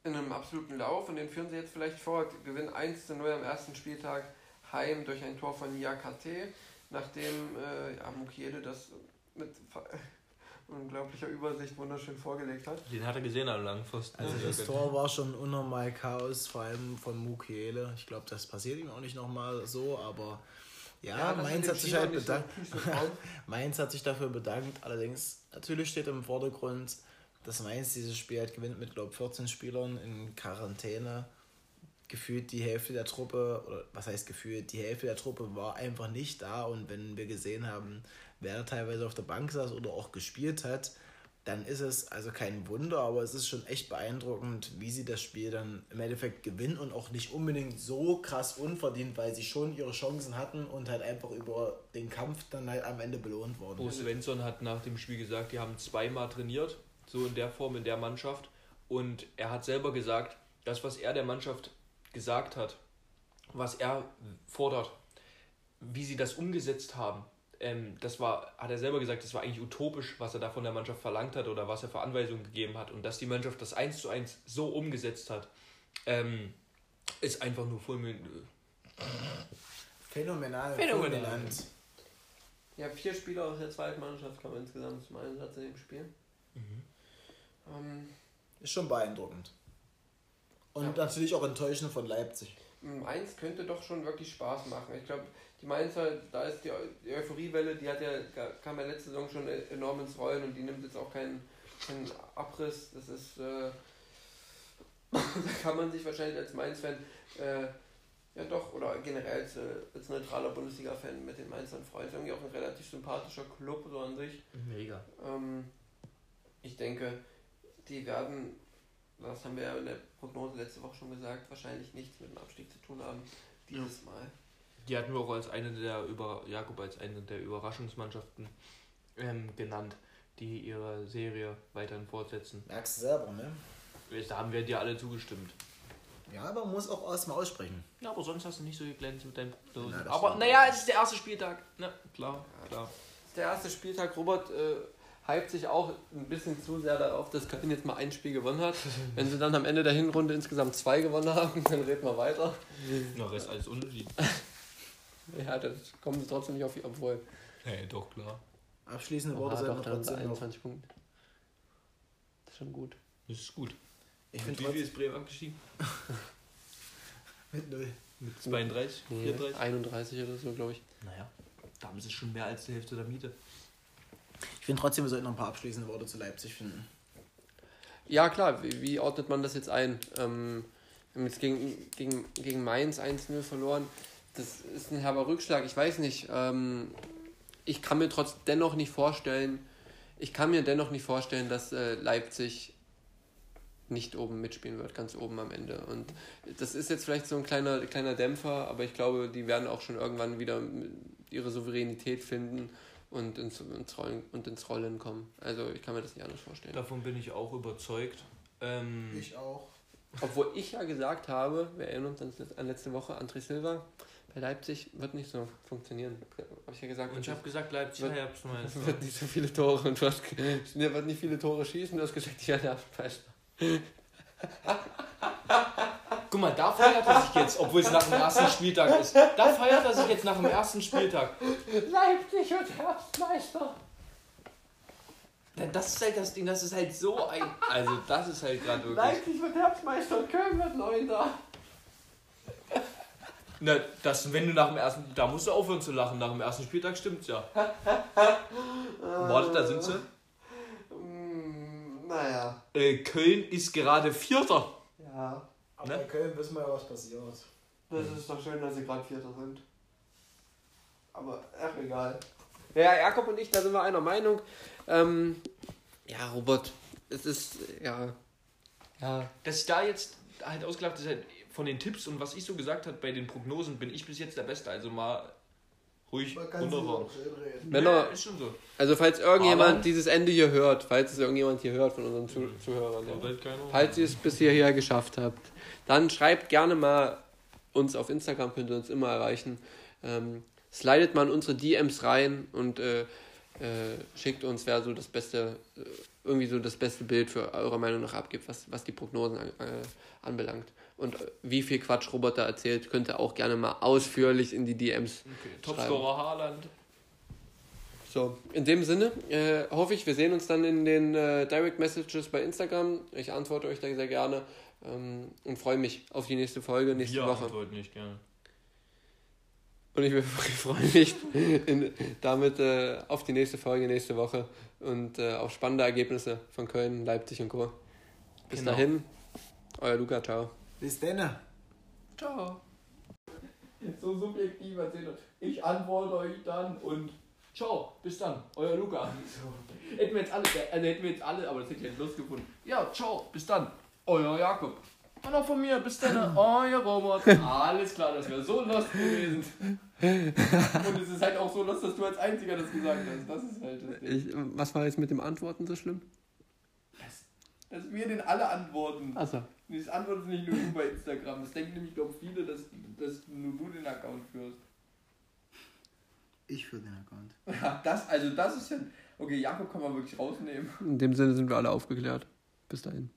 In einem absoluten Lauf und den führen sie jetzt vielleicht fort. Gewinnen 1 zu 0 am ersten Spieltag heim durch ein Tor von Niakate, nachdem äh, ja, Mukiele das mit unglaublicher Übersicht wunderschön vorgelegt hat. Den hat er gesehen am Langpfosten. Also das Tor war schon unnormal Chaos, vor allem von Mukiele. Ich glaube, das passiert ihm auch nicht nochmal so, aber ja, ja Mainz hat sich halt bedankt. <laughs> Mainz hat sich dafür bedankt. Allerdings, natürlich steht im Vordergrund, dass Mainz dieses Spiel halt gewinnt mit, glaube 14 Spielern in Quarantäne. Gefühlt die Hälfte der Truppe, oder was heißt gefühlt, die Hälfte der Truppe war einfach nicht da. Und wenn wir gesehen haben, wer teilweise auf der Bank saß oder auch gespielt hat, dann ist es also kein Wunder, aber es ist schon echt beeindruckend, wie sie das Spiel dann im Endeffekt gewinnen und auch nicht unbedingt so krass unverdient, weil sie schon ihre Chancen hatten und halt einfach über den Kampf dann halt am Ende belohnt wurden. Bo Svensson hat nach dem Spiel gesagt, die haben zweimal trainiert, so in der Form, in der Mannschaft. Und er hat selber gesagt, das, was er der Mannschaft gesagt hat, was er fordert, wie sie das umgesetzt haben, ähm, das war, hat er selber gesagt, das war eigentlich utopisch, was er da von der Mannschaft verlangt hat oder was er für Anweisungen gegeben hat. Und dass die Mannschaft das 1 zu 1 so umgesetzt hat, ähm, ist einfach nur fulminant. Phänomenal. Phänomenal. Ja, vier Spieler aus der zweiten Mannschaft kamen insgesamt zum Einsatz in dem Spiel. Mhm. Ähm, ist schon beeindruckend. Und ja. natürlich auch enttäuschend von Leipzig. Mainz könnte doch schon wirklich Spaß machen. Ich glaube, die Mainzer, da ist die, Euphoriewelle, die hat ja, kam ja letzte Saison schon enorm ins Rollen und die nimmt jetzt auch keinen, keinen Abriss. Das ist, äh, <laughs> da kann man sich wahrscheinlich als Mainz-Fan äh, ja doch, oder generell als, äh, als neutraler Bundesliga-Fan mit den Mainzern freuen. Ist irgendwie auch ein relativ sympathischer Club so an sich. Mega. Ähm, ich denke, die werden, das haben wir ja in der Prognose letzte Woche schon gesagt, wahrscheinlich nichts mit dem Abstieg zu tun haben dieses ja. Mal. Die hatten wir auch als eine der Über Jakob als eine der Überraschungsmannschaften ähm, genannt, die ihre Serie weiterhin fortsetzen. Merkst du selber, ne? Da haben wir dir alle zugestimmt. Ja, aber man muss auch erstmal aussprechen. Ja, aber sonst hast du nicht so geglänzt mit deinen Prognosen. Na, aber naja, es ist der erste Spieltag. Ne, klar, klar. Es ist der erste Spieltag. Robert äh, hypt sich auch ein bisschen zu sehr darauf, dass Köln jetzt mal ein Spiel gewonnen hat. <laughs> Wenn sie dann am Ende der Hinrunde insgesamt zwei gewonnen haben, dann reden wir weiter. Na, ist alles unentschieden. <laughs> <laughs> ja, das kommen sie trotzdem nicht auf die, obwohl. Hey, doch, klar. Abschließende Worte sind noch trotzdem 21 Punkte. Das ist schon gut. Das ist gut. Ich finde Wie viel ist Bremen abgestiegen? <laughs> Mit 0. Mit 32? Nee, 34? 31 oder so, glaube ich. Naja, da haben sie schon mehr als die Hälfte der Miete. Ich finde trotzdem, wir sollten noch ein paar abschließende Worte zu Leipzig finden. Ja, klar, wie, wie ordnet man das jetzt ein? Ähm, wir haben jetzt gegen, gegen, gegen Mainz 1-0 verloren. Das ist ein herber Rückschlag. Ich weiß nicht. Ähm, ich kann mir trotzdem dennoch nicht vorstellen, ich kann mir dennoch nicht vorstellen, dass äh, Leipzig nicht oben mitspielen wird, ganz oben am Ende. Und das ist jetzt vielleicht so ein kleiner, kleiner Dämpfer, aber ich glaube, die werden auch schon irgendwann wieder ihre Souveränität finden und ins, ins, Rollen, und ins Rollen kommen. Also ich kann mir das nicht anders vorstellen. Davon bin ich auch überzeugt. Ähm, ich auch. Obwohl ich ja gesagt habe, wir erinnern uns an letzte Woche, André Silva, bei Leipzig wird nicht so funktionieren. Habe ich ja gesagt. Und ich habe gesagt, Leipzig wird, Herbstmeister. <laughs> wird nicht so viele Tore und du hast, <laughs> wird nicht viele Tore schießen, du hast gesagt, ich werde Herbstmeister. Guck mal, da feiert er sich jetzt, obwohl es nach dem ersten Spieltag ist. Da feiert er sich jetzt nach dem ersten Spieltag. Leipzig wird Herbstmeister. Das ist halt das Ding, das ist halt so ein. Also, das ist halt gerade wirklich. Leipzig wird Herbstmeister und Köln wird Neunter. Na, das, wenn du nach dem ersten. Da musst du aufhören zu lachen. Nach dem ersten Spieltag stimmt's ja. <laughs> Warte, da sind sie. Naja. Äh, Köln ist gerade Vierter. Ja. Aber ne? bei Köln wissen wir ja, was passiert. Das ist doch schön, dass sie gerade Vierter sind. Aber ach, egal. Ja, Jakob und ich, da sind wir einer Meinung. Ähm, ja, Robert, es ist, ja. Ja. Dass ich da jetzt halt ausgelacht ist, halt von den Tipps und was ich so gesagt habe bei den Prognosen, bin ich bis jetzt der Beste. Also mal ruhig runterfahren. Wenn er, ist schon so. Also falls irgendjemand Aber dieses Ende hier hört, falls es irgendjemand hier hört von unseren Zuh mhm. Zuhörern, ja. falls ihr es bis hierher geschafft habt, dann schreibt gerne mal uns auf Instagram, könnt ihr uns immer erreichen. Ähm, slidet mal in unsere DMs rein und äh, äh, schickt uns, wer so das beste, äh, irgendwie so das beste Bild für eurer Meinung nach abgibt, was, was die Prognosen an, äh, anbelangt und wie viel Quatsch Roboter erzählt, könnt ihr auch gerne mal ausführlich in die DMs. Okay. Topscorer Haaland. So, in dem Sinne äh, hoffe ich, wir sehen uns dann in den äh, Direct Messages bei Instagram. Ich antworte euch da sehr gerne ähm, und freue mich auf die nächste Folge nächste wir Woche. antworten nicht gerne. Und ich, ich <laughs> freue mich in, damit äh, auf die nächste Folge nächste Woche und äh, auf spannende Ergebnisse von Köln, Leipzig und Co. Bis genau. dahin, euer Luca, ciao. Bis dann. Ciao. So subjektiv erzählt Ich antworte euch dann und ciao, bis dann, euer Luca. So. Hätten wir jetzt alle, also hätten wir jetzt alle, aber das hätte ich jetzt losgefunden. Ja, ciao, bis dann, euer Jakob. Hallo von mir, bis dann, euer Robert. Alles klar, das wäre so lost gewesen. Und es ist halt auch so lost, dass du als Einziger das gesagt hast. Das ist halt das Ding. Ich, was war jetzt mit dem Antworten so schlimm? Dass, dass wir den alle antworten. Achso. Das antwortet nicht nur du bei Instagram. Das denken nämlich, glaube viele, dass, dass nur du den Account führst. Ich für den Account. <laughs> Ja, das, also das ist ja. Okay, Jakob kann man wirklich rausnehmen. In dem Sinne sind wir alle aufgeklärt. Bis dahin.